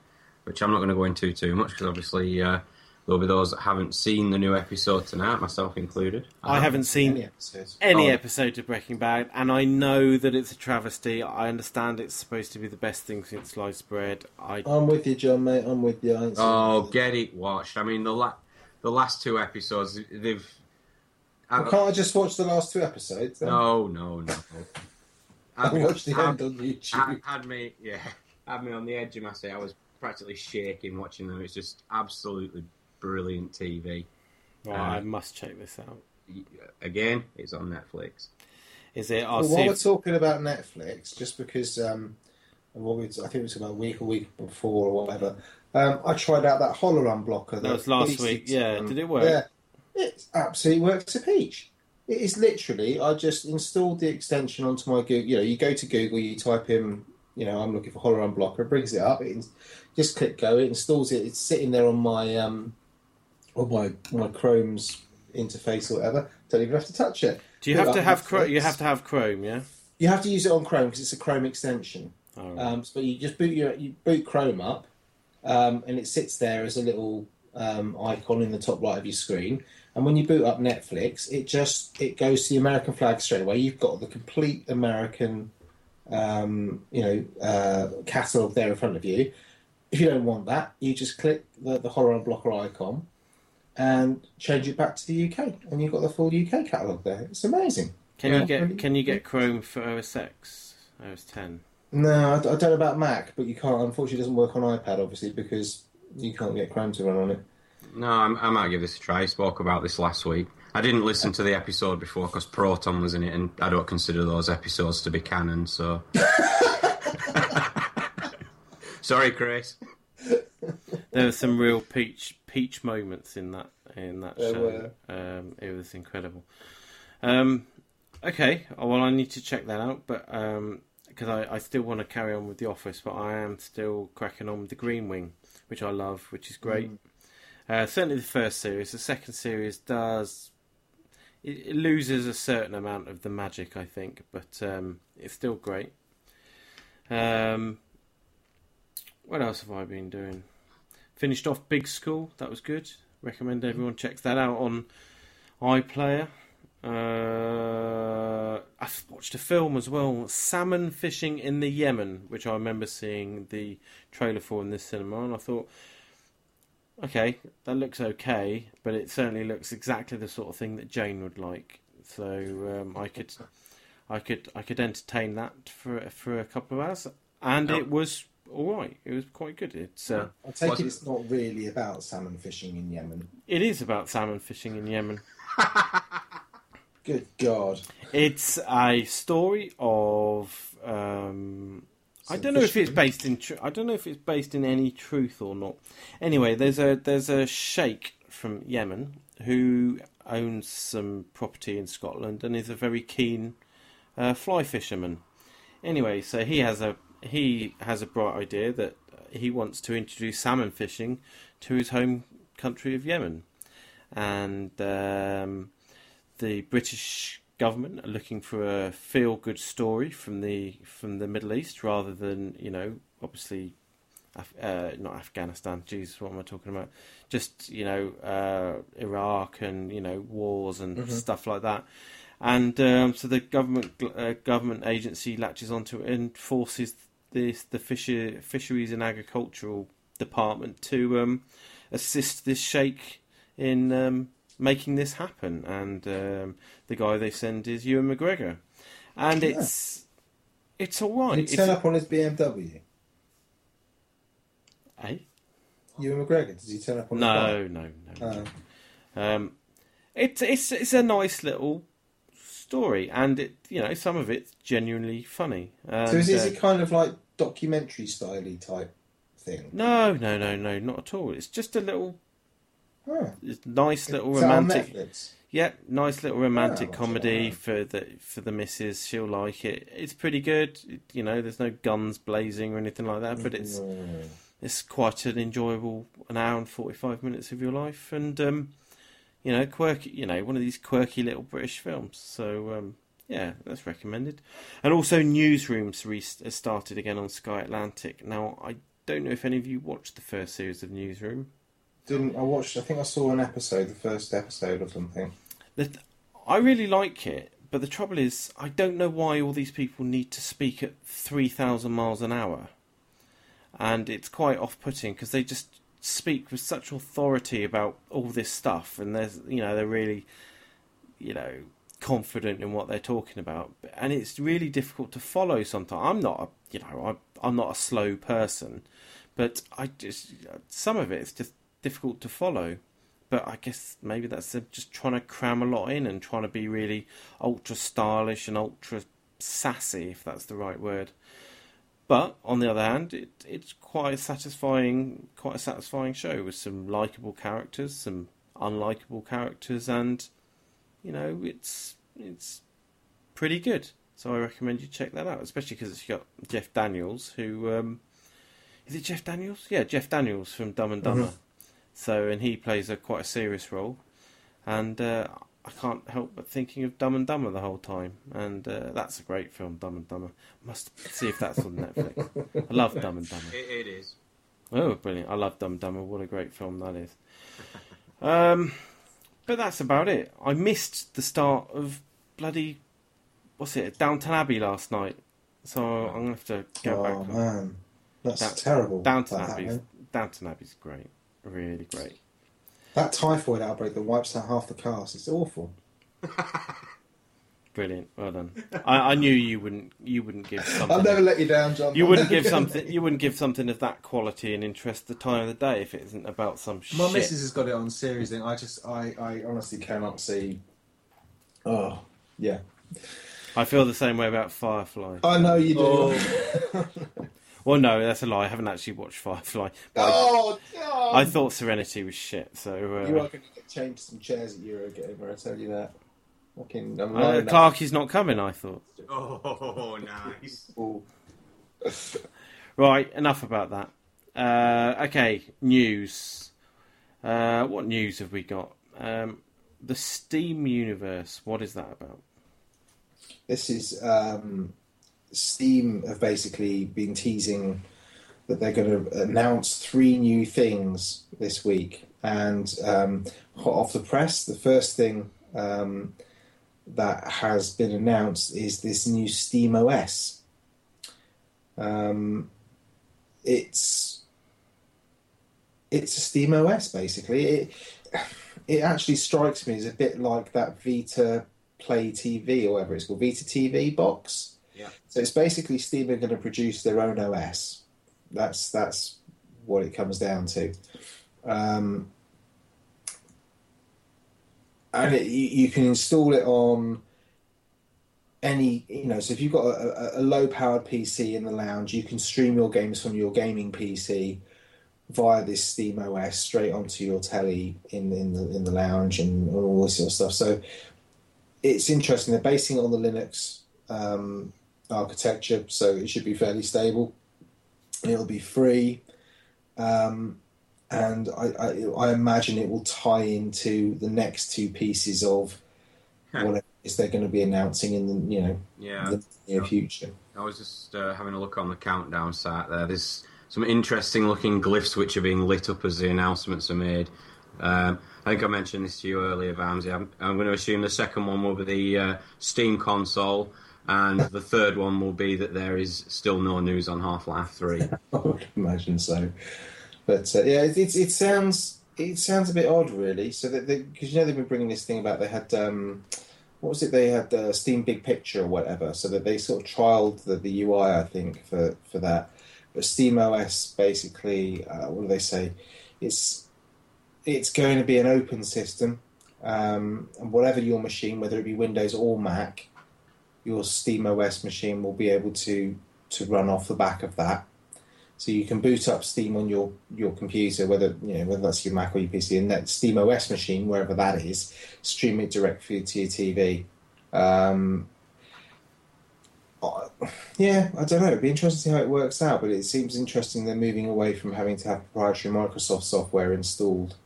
which I'm not going to go into too much because obviously uh, there'll be those that haven't seen the new episode tonight, myself included. I haven't seen Any episodes. any Oh. episode of Breaking Bad, and I know that it's a travesty. I understand it's supposed to be the best thing since sliced bread. I I'm with you, John, mate. I'm with you. I ain't seen Oh, it. get it watched. I mean, the la- the last two episodes, they've. Well, can't I just watch the last two episodes? Then? no, no, no. I Had me- watched the had- end on YouTube. had, had me, yeah, had me on the edge of my seat. I was practically shaking watching them. It's just absolutely brilliant TV. right, I must check this out. Again, it's on Netflix. Is it? I'll Well, see. while we're talking about Netflix, just because um, what we, I think it was about a week or week before or whatever, um, I tried out that Hola Unblocker. That was last week, yeah. Did it work? Yeah, it absolutely works a peach. It is literally, I just installed the extension onto my Google. You know, you go to Google, you type in, you know, I'm looking for Hola Unblocker. It brings it up. It just click go. It installs it. It's sitting there on my um, on my my Chrome's interface or whatever. Don't even have to touch it. do you Put have to have Chrome? You have to have Chrome, yeah. You have to use it on Chrome because it's a Chrome extension. Oh. Um, but you just boot your you boot Chrome up, um, and it sits there as a little um, icon in the top right of your screen. And when you boot up Netflix, it just it goes to the American flag straight away. You've got the complete American, um, you know, uh, catalog there in front of you. If you don't want that, you just click the, the horror blocker icon and change it back to the UK, and you've got the full UK catalog there. It's amazing. can yeah. you get Can you get Chrome for OS X, OS ten? No, I don't know about Mac, but you can't. Unfortunately, it doesn't work on iPad, obviously, because you can't get Chrome to run on it. No, I'm, I might give this a try. I spoke about this last week. I didn't listen to the episode before because Proton was in it, and I don't consider those episodes to be canon. So, [laughs] sorry, Chris. There were some real peach peach moments in that in that There show. Um, it was incredible. Um, okay, oh, well, I need to check that out, but because I, I still want to carry on with the Office, but I am still cracking on with the Green Wing, which I love, which is great. Uh, certainly the first series. The second series does it, it loses a certain amount of the magic, I think, but um, it's still great. Um, what else have I been doing? Finished off Big School. That was good. Recommend everyone checks that out on iPlayer. Uh, I've watched a film as well, Salmon Fishing in the Yemen, which I remember seeing the trailer for in this cinema, and I thought, okay, that looks okay, but it certainly looks exactly the sort of thing that Jane would like. So um, I could, I could, I could entertain that for for a couple of hours, and Yep. it was all right. It was quite good. It's uh, I take Was it it- it's not really about salmon fishing in Yemen. it is about salmon fishing in Yemen. [laughs] Good God. It's a story of. Um, I don't know if it's based in. Tr- I don't know if it's based in any truth or not. Anyway, there's a there's a sheikh from Yemen who owns some property in Scotland and is a very keen uh, fly fisherman. Anyway, so he has a he has a bright idea that he wants to introduce salmon fishing to his home country of Yemen, and um, the British government are looking for a feel good story from the from the Middle East rather than you know obviously Af- uh, not Afghanistan. Jesus, what am I talking about? Just you know uh, Iraq and you know wars and Mhm. stuff like that. And um, so the government uh, government agency latches onto it and forces this the fisher, fisheries and agricultural department to um, assist this sheikh in um, making this happen. And um, the guy they send is Ewan McGregor, and Yeah. it's it's all right. Did he It's- turn up on his BMW? Eh? Ewan McGregor, did he turn up on his No, no, no. bike? Uh, Um, it's it's it's a nice little story, and it you know some of it's genuinely funny. And, so is, is uh, it kind of like documentary styley type thing? no, no, no, no, not at all. It's just a little Oh, it's nice little on romantic. Yeah, nice little romantic Oh, comedy for the for the missus. She'll like it. It's pretty good. It- you know, there's no guns blazing or anything like that, but it's Mm. it's quite an enjoyable an hour and 45 minutes of your life and um you know quirky you know one of these quirky little british films so um yeah that's recommended and also newsrooms re- has started again on sky atlantic now i don't know if any of you watched the first series of newsroom Didn't I watched? I think I saw an episode, the first episode or something. i really like it but the trouble is i don't know why all these people need to speak at 3000 miles an hour and it's quite off-putting because they just speak with such authority about all this stuff, and there's you know they're really you know confident in what they're talking about, and it's really difficult to follow. Sometimes I'm not a you know I'm I'm not a slow person, but I just some of it is just difficult to follow. But I guess maybe that's just trying to cram a lot in and trying to be really ultra stylish and ultra sassy, if that's the right word. But on the other hand, it, it's quite a satisfying, quite a satisfying show with some likable characters, some unlikable characters, and you know it's it's pretty good. So I recommend you check that out, especially because it's got Jeff Daniels, who um, is it Jeff Daniels? Yeah, Jeff Daniels from Dumb and Dumber. Mhm. So and he plays a quite a serious role, and uh, I can't help but thinking of Dumb and Dumber the whole time, and uh, that's a great film, Dumb and Dumber. Must see if that's on Netflix. [laughs] I love Dumb and Dumber. It, it is. Oh, brilliant! I love Dumb and Dumber. What a great film that is. Um, but that's about it. I missed the start of bloody what's it, Downton Abbey last night, so I'm gonna have to go oh back. Oh man, that's Down- terrible. Downton that Abbey's happening. Downton Abbey's great, really great. That typhoid outbreak that wipes out half the cast. It's awful. [laughs] Brilliant, well done. I, I knew you wouldn't. You wouldn't give something. I'll never let you down, John. you I'll wouldn't give something. You wouldn't give something of that quality and interest the time of the day if it isn't about some My shit. missus has got it on series thing. I just, I, I honestly cannot see. Oh, yeah. I feel the same way about Firefly. I know you do. Oh. [laughs] Well, no, that's a lie. I haven't actually watched Firefly. But I- Oh, John! I thought Serenity was shit. So uh, you are going to get changed some chairs at Eurogamer. I tell you that. Fucking, I'm uh. Clark is not coming. I thought. Oh, nice. [laughs] Right, enough about that. Uh, okay, news. Uh, what news have we got? Um, the Steam universe. What is that about? This is um, Steam have basically been teasing that they're going to announce three new things this week, and um, hot off the press, the first thing um, that has been announced is this new Steam OS. Um, it's it's a Steam OS basically. It it actually strikes me as a bit like that Vita Play TV or whatever it's called, Vita TV box. Yeah. So it's basically Steam are going to produce their own OS. That's that's what it comes down to. Um, and it, you, you can install it on any you know so if you've got a, a, low powered pc in the lounge you can stream your games from your gaming pc via this steam os straight onto your telly in in the in the lounge and all this sort of stuff so it's interesting they're basing it on the linux um, architecture so it should be fairly stable it'll be free um, and I, I, I imagine it will tie into the next two pieces of Huh. whatever is they're going to be announcing in the you know Yeah. the near future. I was just uh, having a look on the countdown site there. There's some interesting looking glyphs which are being lit up as the announcements are made. Um, I think I mentioned this to you earlier, Vamsy. I'm, I'm going to assume the second one will be the uh, Steam console, and the third one will be that there is still no news on Half Life 3. [laughs] I would imagine so. But uh, yeah, it, it, it sounds it sounds a bit odd, really. So that because you know they've been bringing this thing about they had um, what was it? They had uh, Steam Big Picture or whatever. So that they sort of trialed the, the UI, I think, for for that. But Steam OS basically, uh, what do they say? It's it's going to be an open system, um, and whatever your machine, whether it be Windows or Mac, your Steam OS machine will be able to to run off the back of that. So you can boot up Steam on your, your computer, whether you know whether that's your Mac or your PC, and that Steam OS machine, wherever that is, stream it directly to your TV. Um, yeah, I don't know. It'd be interesting to see how it works out, but it seems interesting they're moving away from having to have proprietary Microsoft software installed.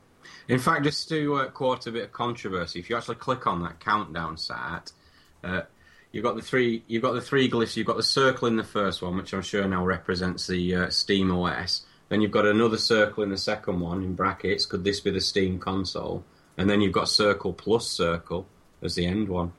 In fact, just to uh, quote a bit of controversy, if you actually click on that countdown site, uh, you've got the three you've got the three glyphs. You've got the circle in the first one, which I'm sure now represents the uh, Steam OS. Then you've got another circle in the second one in brackets. Could this be the Steam console? And then you've got circle plus circle as the end one.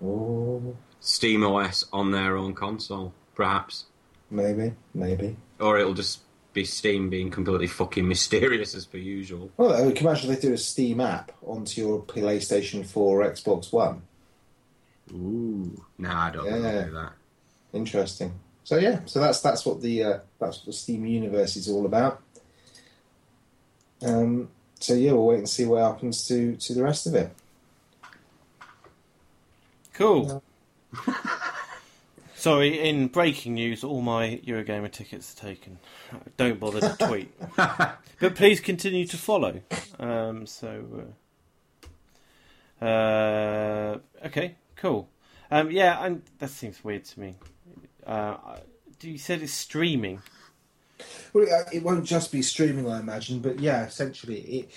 Oh, Steam OS on their own console, perhaps, maybe, maybe. or it'll just be Steam being completely fucking mysterious as per usual. Well, I can imagine they do a Steam app onto your PlayStation 4 or Xbox One. Ooh, nah, I don't think Yeah. they'll do that. Interesting. So yeah, so that's that's what the uh, that's what the Steam universe is all about. Um, so yeah, we'll wait and see what happens to to the rest of it. Cool. [laughs] Sorry, in breaking news, all my Eurogamer tickets are taken. Don't bother to tweet. [laughs] but please continue to follow. Um, so, uh, uh, okay, cool. Um, yeah, and that seems weird to me. Uh, do you said it's streaming. Well, it, it won't just be streaming, I imagine, but yeah, essentially, it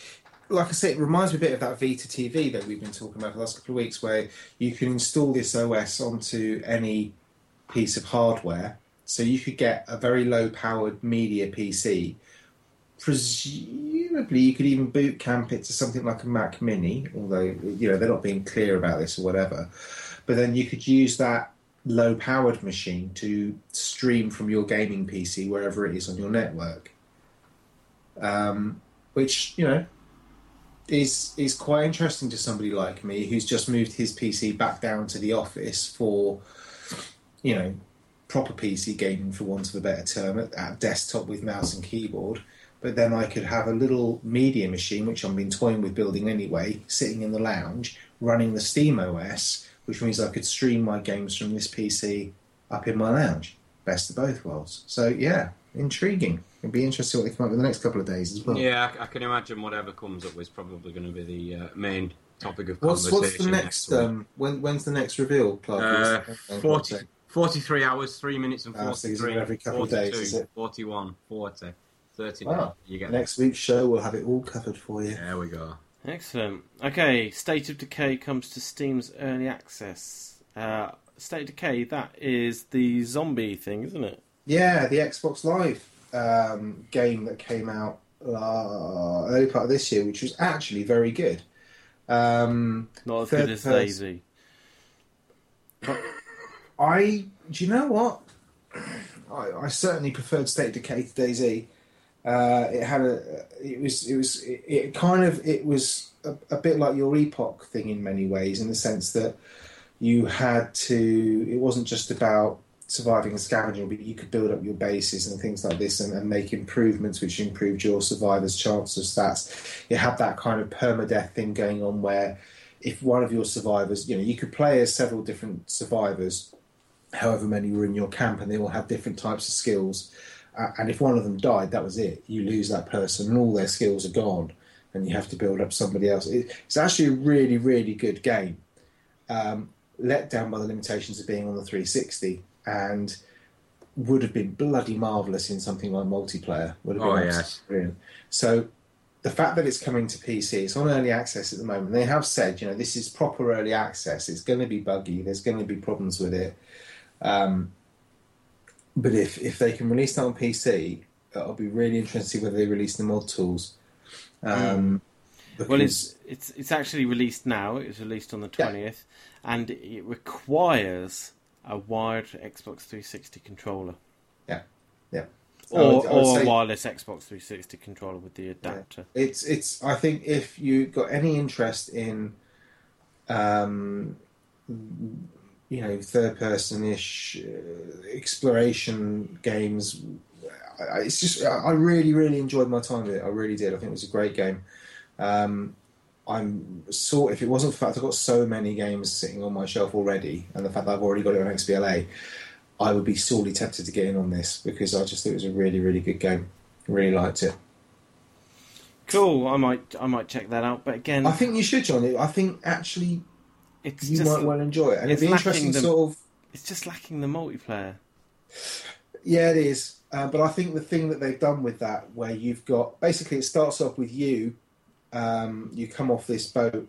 like I say, it reminds me a bit of that Vita TV that we've been talking about the last couple of weeks, where you can install this OS onto any piece of hardware. So you could get a very low powered media PC. Presumably, you could even boot camp it to something like a Mac Mini, although you know they're not being clear about this or whatever. But then you could use that low powered machine to stream from your gaming PC wherever it is on your network. Um, which you know is is quite interesting to somebody like me who's just moved his PC back down to the office for you know proper PC gaming for want of a better term at, at desktop with mouse and keyboard. But then I could have a little media machine, which I've been toying with building anyway, sitting in the lounge, running the Steam OS, which means I could stream my games from this PC up in my lounge. Best of both worlds. So yeah, intriguing. It'd be interesting what they come up with the next couple of days as well. Yeah, I, I can imagine whatever comes up is probably going to be the uh, main topic of What's conversation what's the next? week. um, when when's the next reveal, Clark? Uh, 40, 43 hours, 3 minutes and Ah, so 43, every couple of days, is it? 41, 40, 30 Wow. You get Next week's show, we'll have it all covered for you. There we go. Excellent. Okay, State of Decay comes to Steam's early access. Uh, State of Decay, that is the zombie thing, isn't it? Yeah, the Xbox Live um, game that came out uh, early part of this year, which was actually very good. Um, Not as good as person. DayZ. I do you know what? I, I certainly preferred State of Decay to DayZ. Uh, it had a it was it was it, it kind of it was a, a bit like your Epoch thing in many ways, in the sense that you had to. It wasn't just about surviving and scavenging, but you could build up your bases and things like this and, and make improvements which improved your survivors' chance of stats. It had that kind of permadeath thing going on where if one of your survivors, you know, you could play as several different survivors, however many were in your camp, and they all have different types of skills. Uh, and if one of them died, that was it. You lose that person, and all their skills are gone, and you have to build up somebody else. It, it's actually a really, really good game. Um, let down by the limitations of being on the 360 and would have been bloody marvelous in something like multiplayer. Would have been Oh, yes. brilliant. So the fact that it's coming to PC, it's on early access at the moment. They have said, you know, this is proper early access. It's going to be buggy. There's going to be problems with it. Um, but if if they can release that on PC, I'll be really interested to see whether they release the mod tools. Um, Well, it's it's it's actually released now. It was released on the Yeah. twentieth, and it requires a wired Xbox 360 controller yeah, yeah. Or would- or say- a wireless Xbox 360 controller with the adapter. It's it's. I think if you got any interest in, um, you know, third person ish uh, exploration games, I- it's just I really really enjoyed my time with it. I really did. I think it was a great game. Um, I'm sort if it wasn't for the fact I've got so many games sitting on my shelf already, and the fact that I've already got it on XBLA, I would be sorely tempted to get in on this because I just thought it was a really really good game. Really liked it. Cool. I might I might check that out. But again, I think you should, John. I think actually it's you just might well enjoy it, and it'd it's be interesting, the- sort of. it's just lacking the multiplayer. Yeah, it is. Uh, but I think the thing that they've done with that, where you've got basically, it starts off with you. Um, you come off this boat.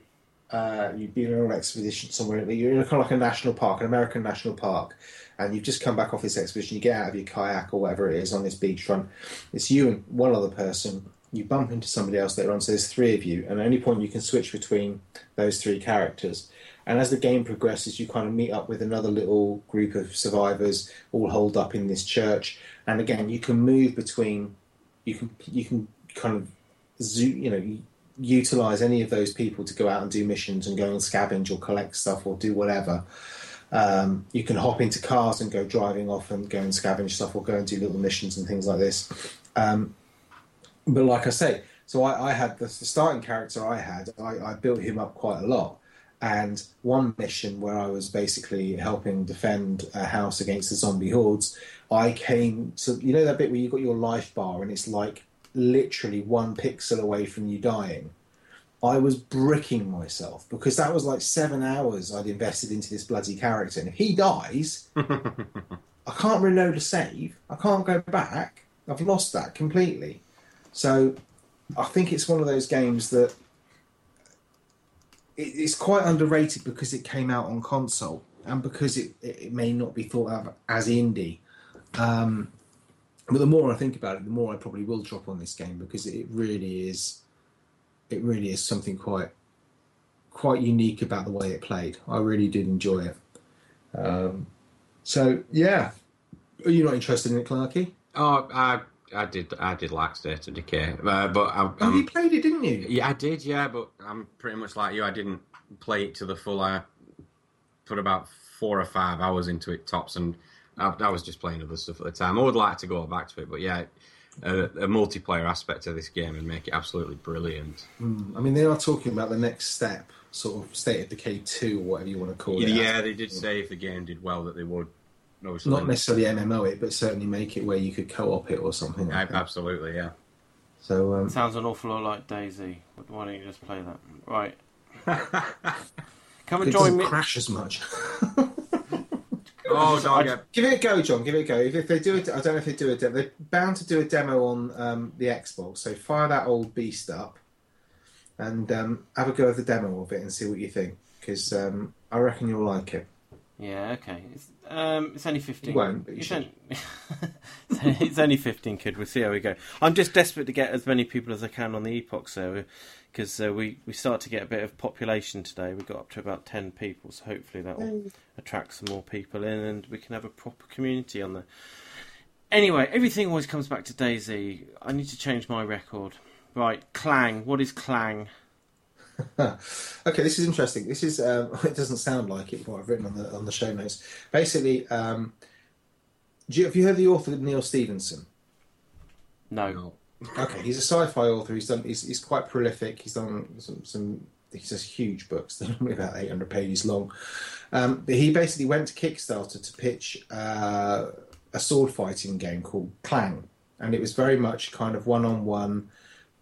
Uh, you've been on an expedition somewhere. You're in a kind of like a national park, an American national park, and you've just come back off this expedition. You get out of your kayak or whatever it is on this beachfront. It's you and one other person. You bump into somebody else later on, so there's three of you, and at any point you can switch between those three characters. And as the game progresses, you kind of meet up with another little group of survivors, all holed up in this church. And again, you can move between, you can you can kind of, you know, utilize any of those people to go out and do missions and go and scavenge or collect stuff or do whatever. Um, you can hop into cars and go driving off and go and scavenge stuff or go and do little missions and things like this. Um, but like I say, so I, I had the, the starting character I had, I, I built him up quite a lot. And one mission where I was basically helping defend a house against the zombie hordes, I came to you know that bit where you got your life bar and it's like literally one pixel away from you dying. I was bricking myself because that was like seven hours I'd invested into this bloody character. And if he dies, [laughs] I can't reload a save. I can't go back. I've lost that completely. So I think it's one of those games that it's quite underrated because it came out on console and because it, it, may not be thought of as indie. Um, but the more I think about it, the more I probably will drop on this game because it really is, it really is something quite, quite unique about the way it played. I really did enjoy it. Um, so yeah, are you not interested in it, Clarky? Oh, I I did I did like State of Decay, uh, but I, Oh, you played it, didn't you? yeah, I did, yeah, but I'm pretty much like you. I didn't play it to the full. I put about four or five hours into it tops, and I, I was just playing other stuff at the time. I would like to go back to it, but yeah, a, a multiplayer aspect of this game and make it absolutely brilliant. Mm, I mean, they are talking about the next step, sort of State of Decay two or whatever you want to call it. Yeah, they did say if the game did well that they would. Obviously, Not necessarily MMO it, but certainly make it where you could co-op it or something. I- Like that. absolutely, yeah. So um, Sounds an awful lot like DayZ. Why don't you just play that? Right. [laughs] Come and doesn't join me. crash as much. Oh, don't get Give it a go, John. Give it a go. If, if they do it, I don't know if they do a demo. They're bound to do a demo on um, the Xbox. So fire that old beast up and um, have a go of the demo of it and see what you think. Because um, I reckon you'll like it. Yeah, okay. It's, um, it's only 15. You won't, but you it's, should. only, [laughs] it's only 15 quid. We'll see how we go. I'm just desperate to get as many people as I can on the Epoch server because uh, we we start to get a bit of population today. We got up to about ten people, so hopefully that will attract some more people in, and we can have a proper community on there. Anyway, everything always comes back to DayZ. I need to change my record. Right, Clang. What is Clang? [laughs] okay, this is interesting. This is um, [laughs] it doesn't sound like it. What I've written on the on the show notes. Basically, um, do you, have you heard the author Neal Stephenson? No. No. Okay, he's a sci-fi author. He's done. He's, he's quite prolific. He's done some. some he says huge books. [laughs] They're only about eight hundred pages long. Um, but he basically went to Kickstarter to pitch uh, a sword fighting game called Clang, and it was very much kind of one-on-one,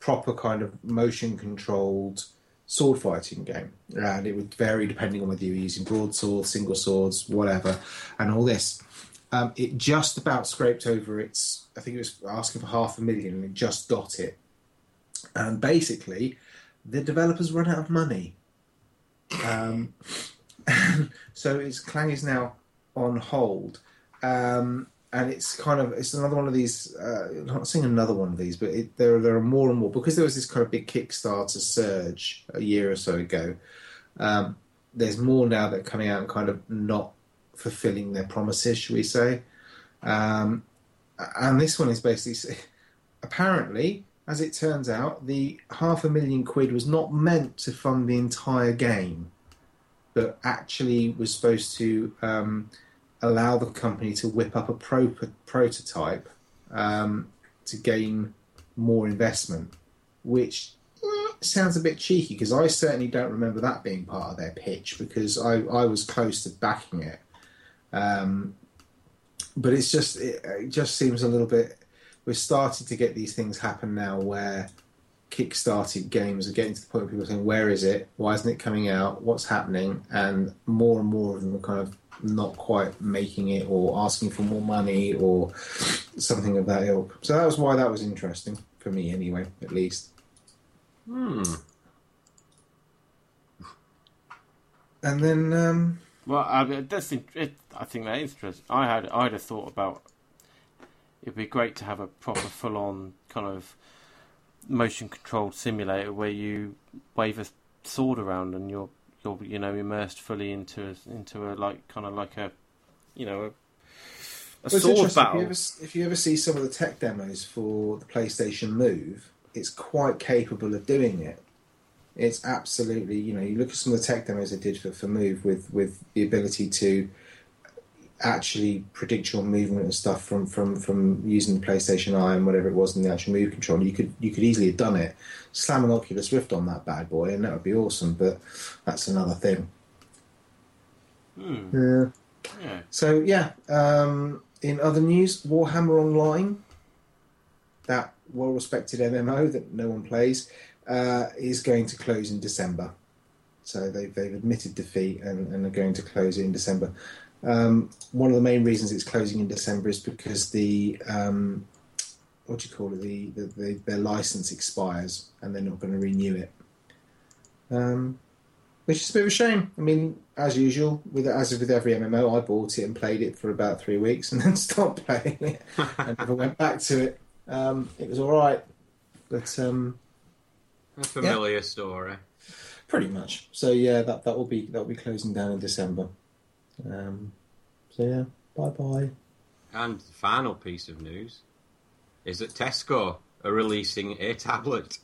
proper kind of motion controlled sword fighting game, and it would vary depending on whether you were using broadswords, single swords, whatever, and all this. Um, it just about scraped over its. I think it was asking for half a million, and it just got it. And basically, the developers run out of money. Um, [laughs] so its Clang is now on hold, um, and it's kind of it's another one of these. Uh, I'm not seeing another one of these, but it, there there are more and more because there was this kind of big Kickstarter surge a year or so ago. Um, there's more now that are coming out and kind of not fulfilling their promises, should we say? Um, and this one is basically [laughs] apparently, as it turns out, the half a million quid was not meant to fund the entire game, but actually was supposed to um, allow the company to whip up a pro- prototype um, to gain more investment, which eh, sounds a bit cheeky because I certainly don't remember that being part of their pitch because I, I was close to backing it. Um, but it's just it, it just seems a little bit. We're starting to get these things happen now where kickstarted games are getting to the point where people are saying, "Where is it? Why isn't it coming out? What's happening?" And more and more of them are kind of not quite making it or asking for more money or something of that ilk. So that was why that was interesting for me, anyway, at least. Hmm. And then, um, Well, I, that's in- it, I think that is interesting. I had I'd have thought about it'd be great to have a proper full on kind of motion controlled simulator where you wave a sword around and you're you're you know immersed fully into a, into a like kind of like a you know a, a Well, sword battle. If you, ever, if you ever see some of the tech demos for the PlayStation Move, it's quite capable of doing it. It's absolutely, you know, you look at some of the tech demos they did for, for Move with, with the ability to actually predict your movement and stuff from, from, from using the PlayStation Eye and whatever it was in the actual Move controller. You could you could easily have done it. Slam an Oculus Rift on that bad boy, and that would be awesome. But that's another thing. Hmm, Yeah. yeah. So yeah, um, in other news, Warhammer Online, that well-respected MMO that no one plays, uh, is going to close in December. So they've they've admitted defeat and, and are going to close it in December. Um, one of the main reasons it's closing in December is because the um, what do you call it? The, the, the their license expires and they're not going to renew it. Um, which is a bit of a shame. I mean, as usual, with as with every MMO, I bought it and played it for about three weeks and then [laughs] stopped playing it and never went back to it. Um, it was all right, but um, A familiar story. pretty much. So yeah, that that will be that will be closing down in December. Um, so yeah, bye bye. And the final piece of news is that Tesco are releasing a tablet.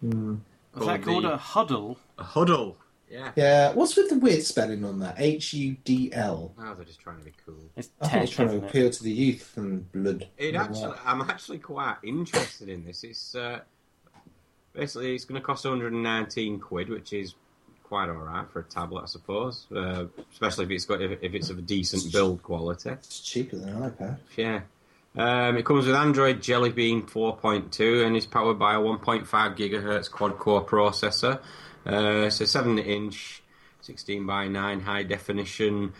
Hmm. Was that Called called the- a Hudl? A Hudl. Yeah. Yeah, what's with the weird spelling on that? H U D L. Oh, they're just trying to be cool. It's I think it's tech, trying to isn't it? appeal to the youth and blood. It and all actually, that. I'm actually quite interested in this. It's uh, basically it's going to cost 119 quid, which is quite all right for a tablet, I suppose. Uh, especially if it's got if, if it's of a decent build quality. It's cheaper than an iPad. Yeah. Um, it comes with Android Jelly Bean 4.2 and is powered by a 1.5 gigahertz quad core processor. Uh, it's a 7 inch, 16 by 9 high definition,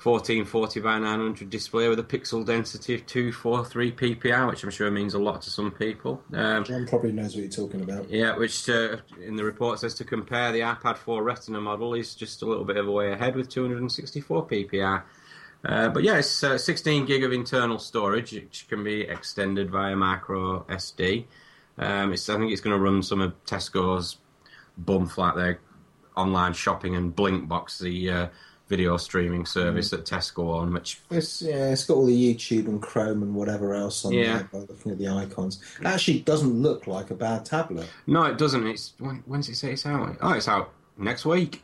1440 by 900 display with a pixel density of 243 ppi, which I'm sure means a lot to some people. Um, John probably knows what you're talking about. yeah, which uh, in the report says to compare the iPad 4 Retina model is just a little bit of a way ahead with 264 ppi. Uh, but yeah, it's uh, 16 gig of internal storage, which can be extended via micro SD. Um, it's, I think it's going to run some of Tesco's bum flat their online shopping and Blinkbox, the uh, video streaming service that Tesco on, which It's yeah, it's got all the YouTube and Chrome and whatever else on Yeah. there by looking at the icons. It actually doesn't look like a bad tablet. no, it doesn't. It's when, when's it say it's out? Oh, it's out next week.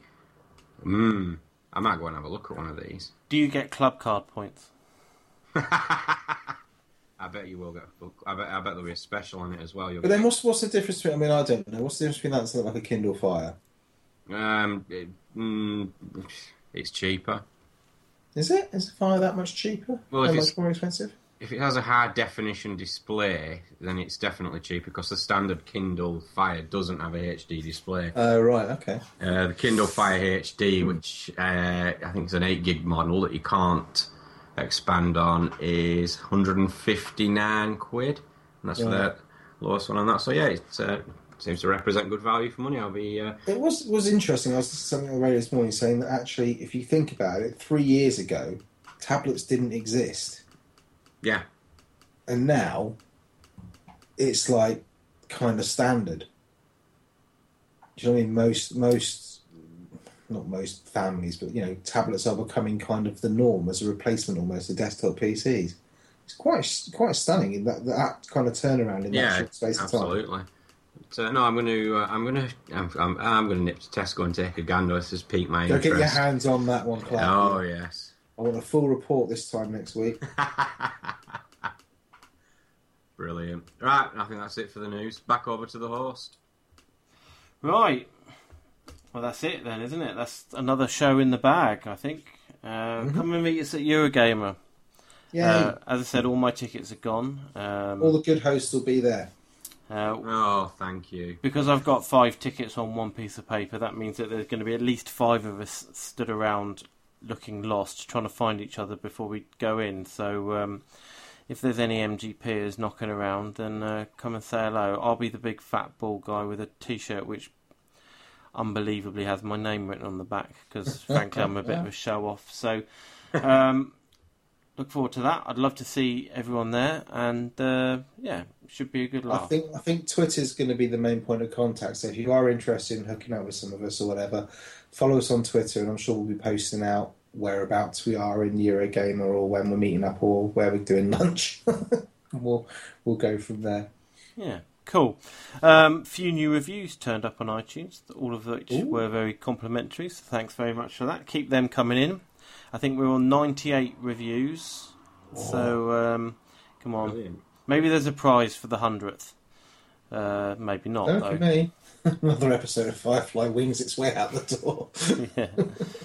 Hmm. I might go and have a look at one of these. Do you get club card points? [laughs] I bet you will get. I bet. I bet there'll be a special on it as well. You'll But then what's what's the difference between? I mean, I don't know. What's the difference between that and something like a Kindle Fire? Um, it, mm, it's cheaper. Is it? Is the Fire that much cheaper? Well, if much it's- more expensive? If it has a high definition display, then it's definitely cheaper because the standard Kindle Fire doesn't have a HD display. Oh, right. Okay. Uh, the Kindle Fire HD, which uh, I think is an 8 gig model that you can't expand on, is 159 quid. And that's Right. the lowest one on that. So, yeah, it's uh, seems to represent good value for money. I'll be. Uh, It was was interesting. I was something on the radio this morning saying that actually, if you think about it, three years ago, tablets didn't exist, yeah. and now it's like kind of standard. Do you know what I mean? Most most not most families, but you know, tablets are becoming kind of the norm as a replacement almost to desktop PCs. It's quite quite stunning in that that kind of turnaround in that short space of time. absolutely. But, uh, no, I'm going to. Uh, I'm going to. I'm, I'm, I'm going to nip to Tesco and take a gander. This has piqued my Go interest. get your hands on that one, Clark. Oh yes. I want a full report this time next week. [laughs] Brilliant. Right, I think that's it for the news. Back over to the host. Right. Well, that's it then, isn't it? That's another show in the bag, I think. Uh, Come and meet us at Eurogamer. Yeah, Uh, as I said, all my tickets are gone. Um, all the good hosts will be there. Uh, Oh, thank you. because I've got five tickets on one piece of paper, that means that there's going to be at least five of us stood around looking lost, trying to find each other before we go in. So um, if there's any MGPers knocking around, then uh, come and say hello. I'll be the big fat bald guy with a t-shirt which unbelievably has my name written on the back because [laughs] frankly I'm a bit of a show off. So um, look forward to that. I'd love to see everyone there, and uh, yeah, should be a good laugh. I think I think Twitter's going to be the main point of contact. So if you are interested in hooking up with some of us or whatever, follow us on Twitter, and I'm sure we'll be posting out whereabouts we are in Eurogamer or when we're meeting up or where we're doing lunch. [laughs] we'll we'll go from there. Yeah, cool. Um, few new reviews turned up on iTunes, all of which Ooh. were very complimentary. So thanks very much for that. Keep them coming in. I think we're on 98 reviews. So um, come on, Brilliant. maybe there's a prize for the hundredth. Uh, maybe not Don't though. for me. [laughs] Another episode of Firefly wings its way out the door. [laughs] yeah.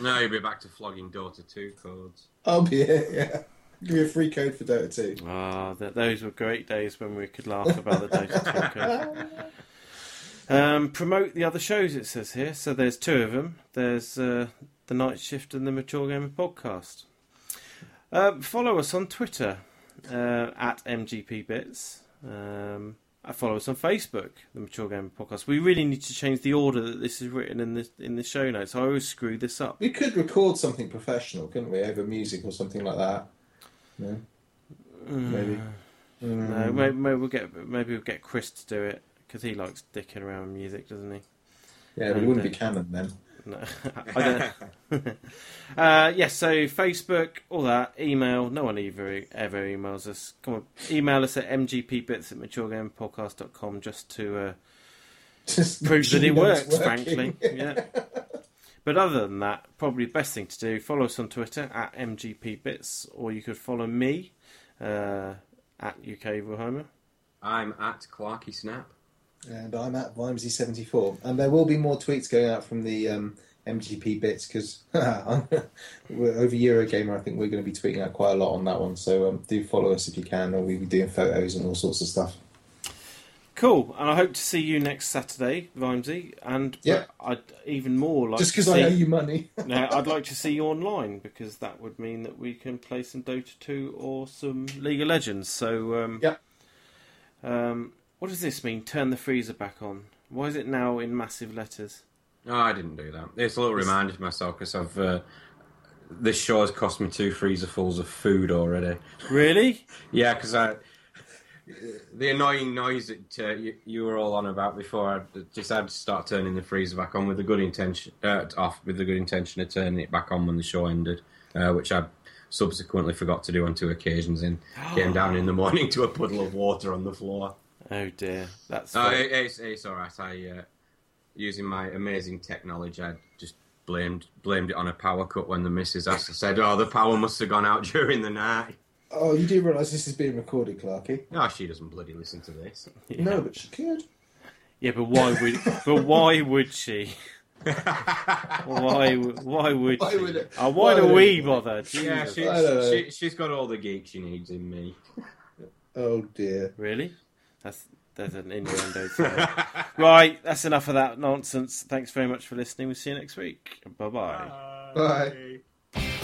No, you'll be back to flogging Dota 2 codes. I'll be here. Yeah, give me a free code for Dota 2. Ah, th- those were great days when we could laugh about the Dota 2 code. [laughs] Um, promote the other shows, it says here. So there's two of them. There's uh, the Night Shift and the Mature Gamer Podcast. Um, follow us on Twitter uh, at MGPBits. Um, uh, follow us on Facebook, the Mature Gamer Podcast. We really need to change the order that this is written in the in the show notes. I always screw this up. We could record something professional, couldn't we, over music or something like that? No, maybe. No, Mm. maybe, maybe we'll get maybe we'll get Chris to do it because he likes dicking around with music, doesn't he? Yeah, but it wouldn't be canon then. No, [laughs] I don't. [laughs] uh, yes, so Facebook, all that, email. No one ever ever emails us. Come on, email us at mgpbits at maturegamepodcast.com just to uh, Just [laughs] prove that it works. working. Frankly, yeah. But other than that, probably the best thing to do follow us on Twitter at mgpbits, or you could follow me uh, at UK Wilheimer. I'm at Clarky Snap. And I'm at Vimesy74. And there will be more tweets going out from the um, MGP bits because [laughs] over Eurogamer, I think we're going to be tweeting out quite a lot on that one. So um, do follow us if you can, or we'll be doing photos and all sorts of stuff. Cool, and I hope to see you next Saturday, Vimesy. And Yeah. I'd even more like Just because I owe you money. [laughs] Now, I'd like to see you online because that would mean that we can play some Dota 2 or some League of Legends. So, um, Yep. Um, what does this mean? Turn the freezer back on. Why is it now in massive letters? No, I didn't do that. It's a little reminder to myself because I've. Uh, this show has cost me two freezerfuls of food already. Really? [laughs] Yeah, because I. the annoying noise that uh, you, you were all on about before. I just had to start turning the freezer back on with a good intention, uh, off with the good intention of turning it back on when the show ended, uh, which I subsequently forgot to do on two occasions. And came down in the morning to a puddle of water on the floor. Oh dear, that's Oh, it, it's, it's all right. I uh, using my amazing technology, I just blamed blamed it on a power cut when the missus asked. I said, "Oh, the power must have gone out [laughs] during the night." Oh, you do realise this is being recorded, Clarky? No, she doesn't bloody listen to this. [laughs] Yeah. No, but she could. Yeah, but why would? but why would she? [laughs] Why? Why would Why she? would it- Oh, why, why do would we it- bother? Yeah, Jesus. she, I she, she's got all the geek she needs in me. Oh dear. Really? That's there's an innuendo. somewhere. [laughs] right, that's enough of that nonsense. Thanks very much for listening. We'll see you next week. Bye bye. Bye.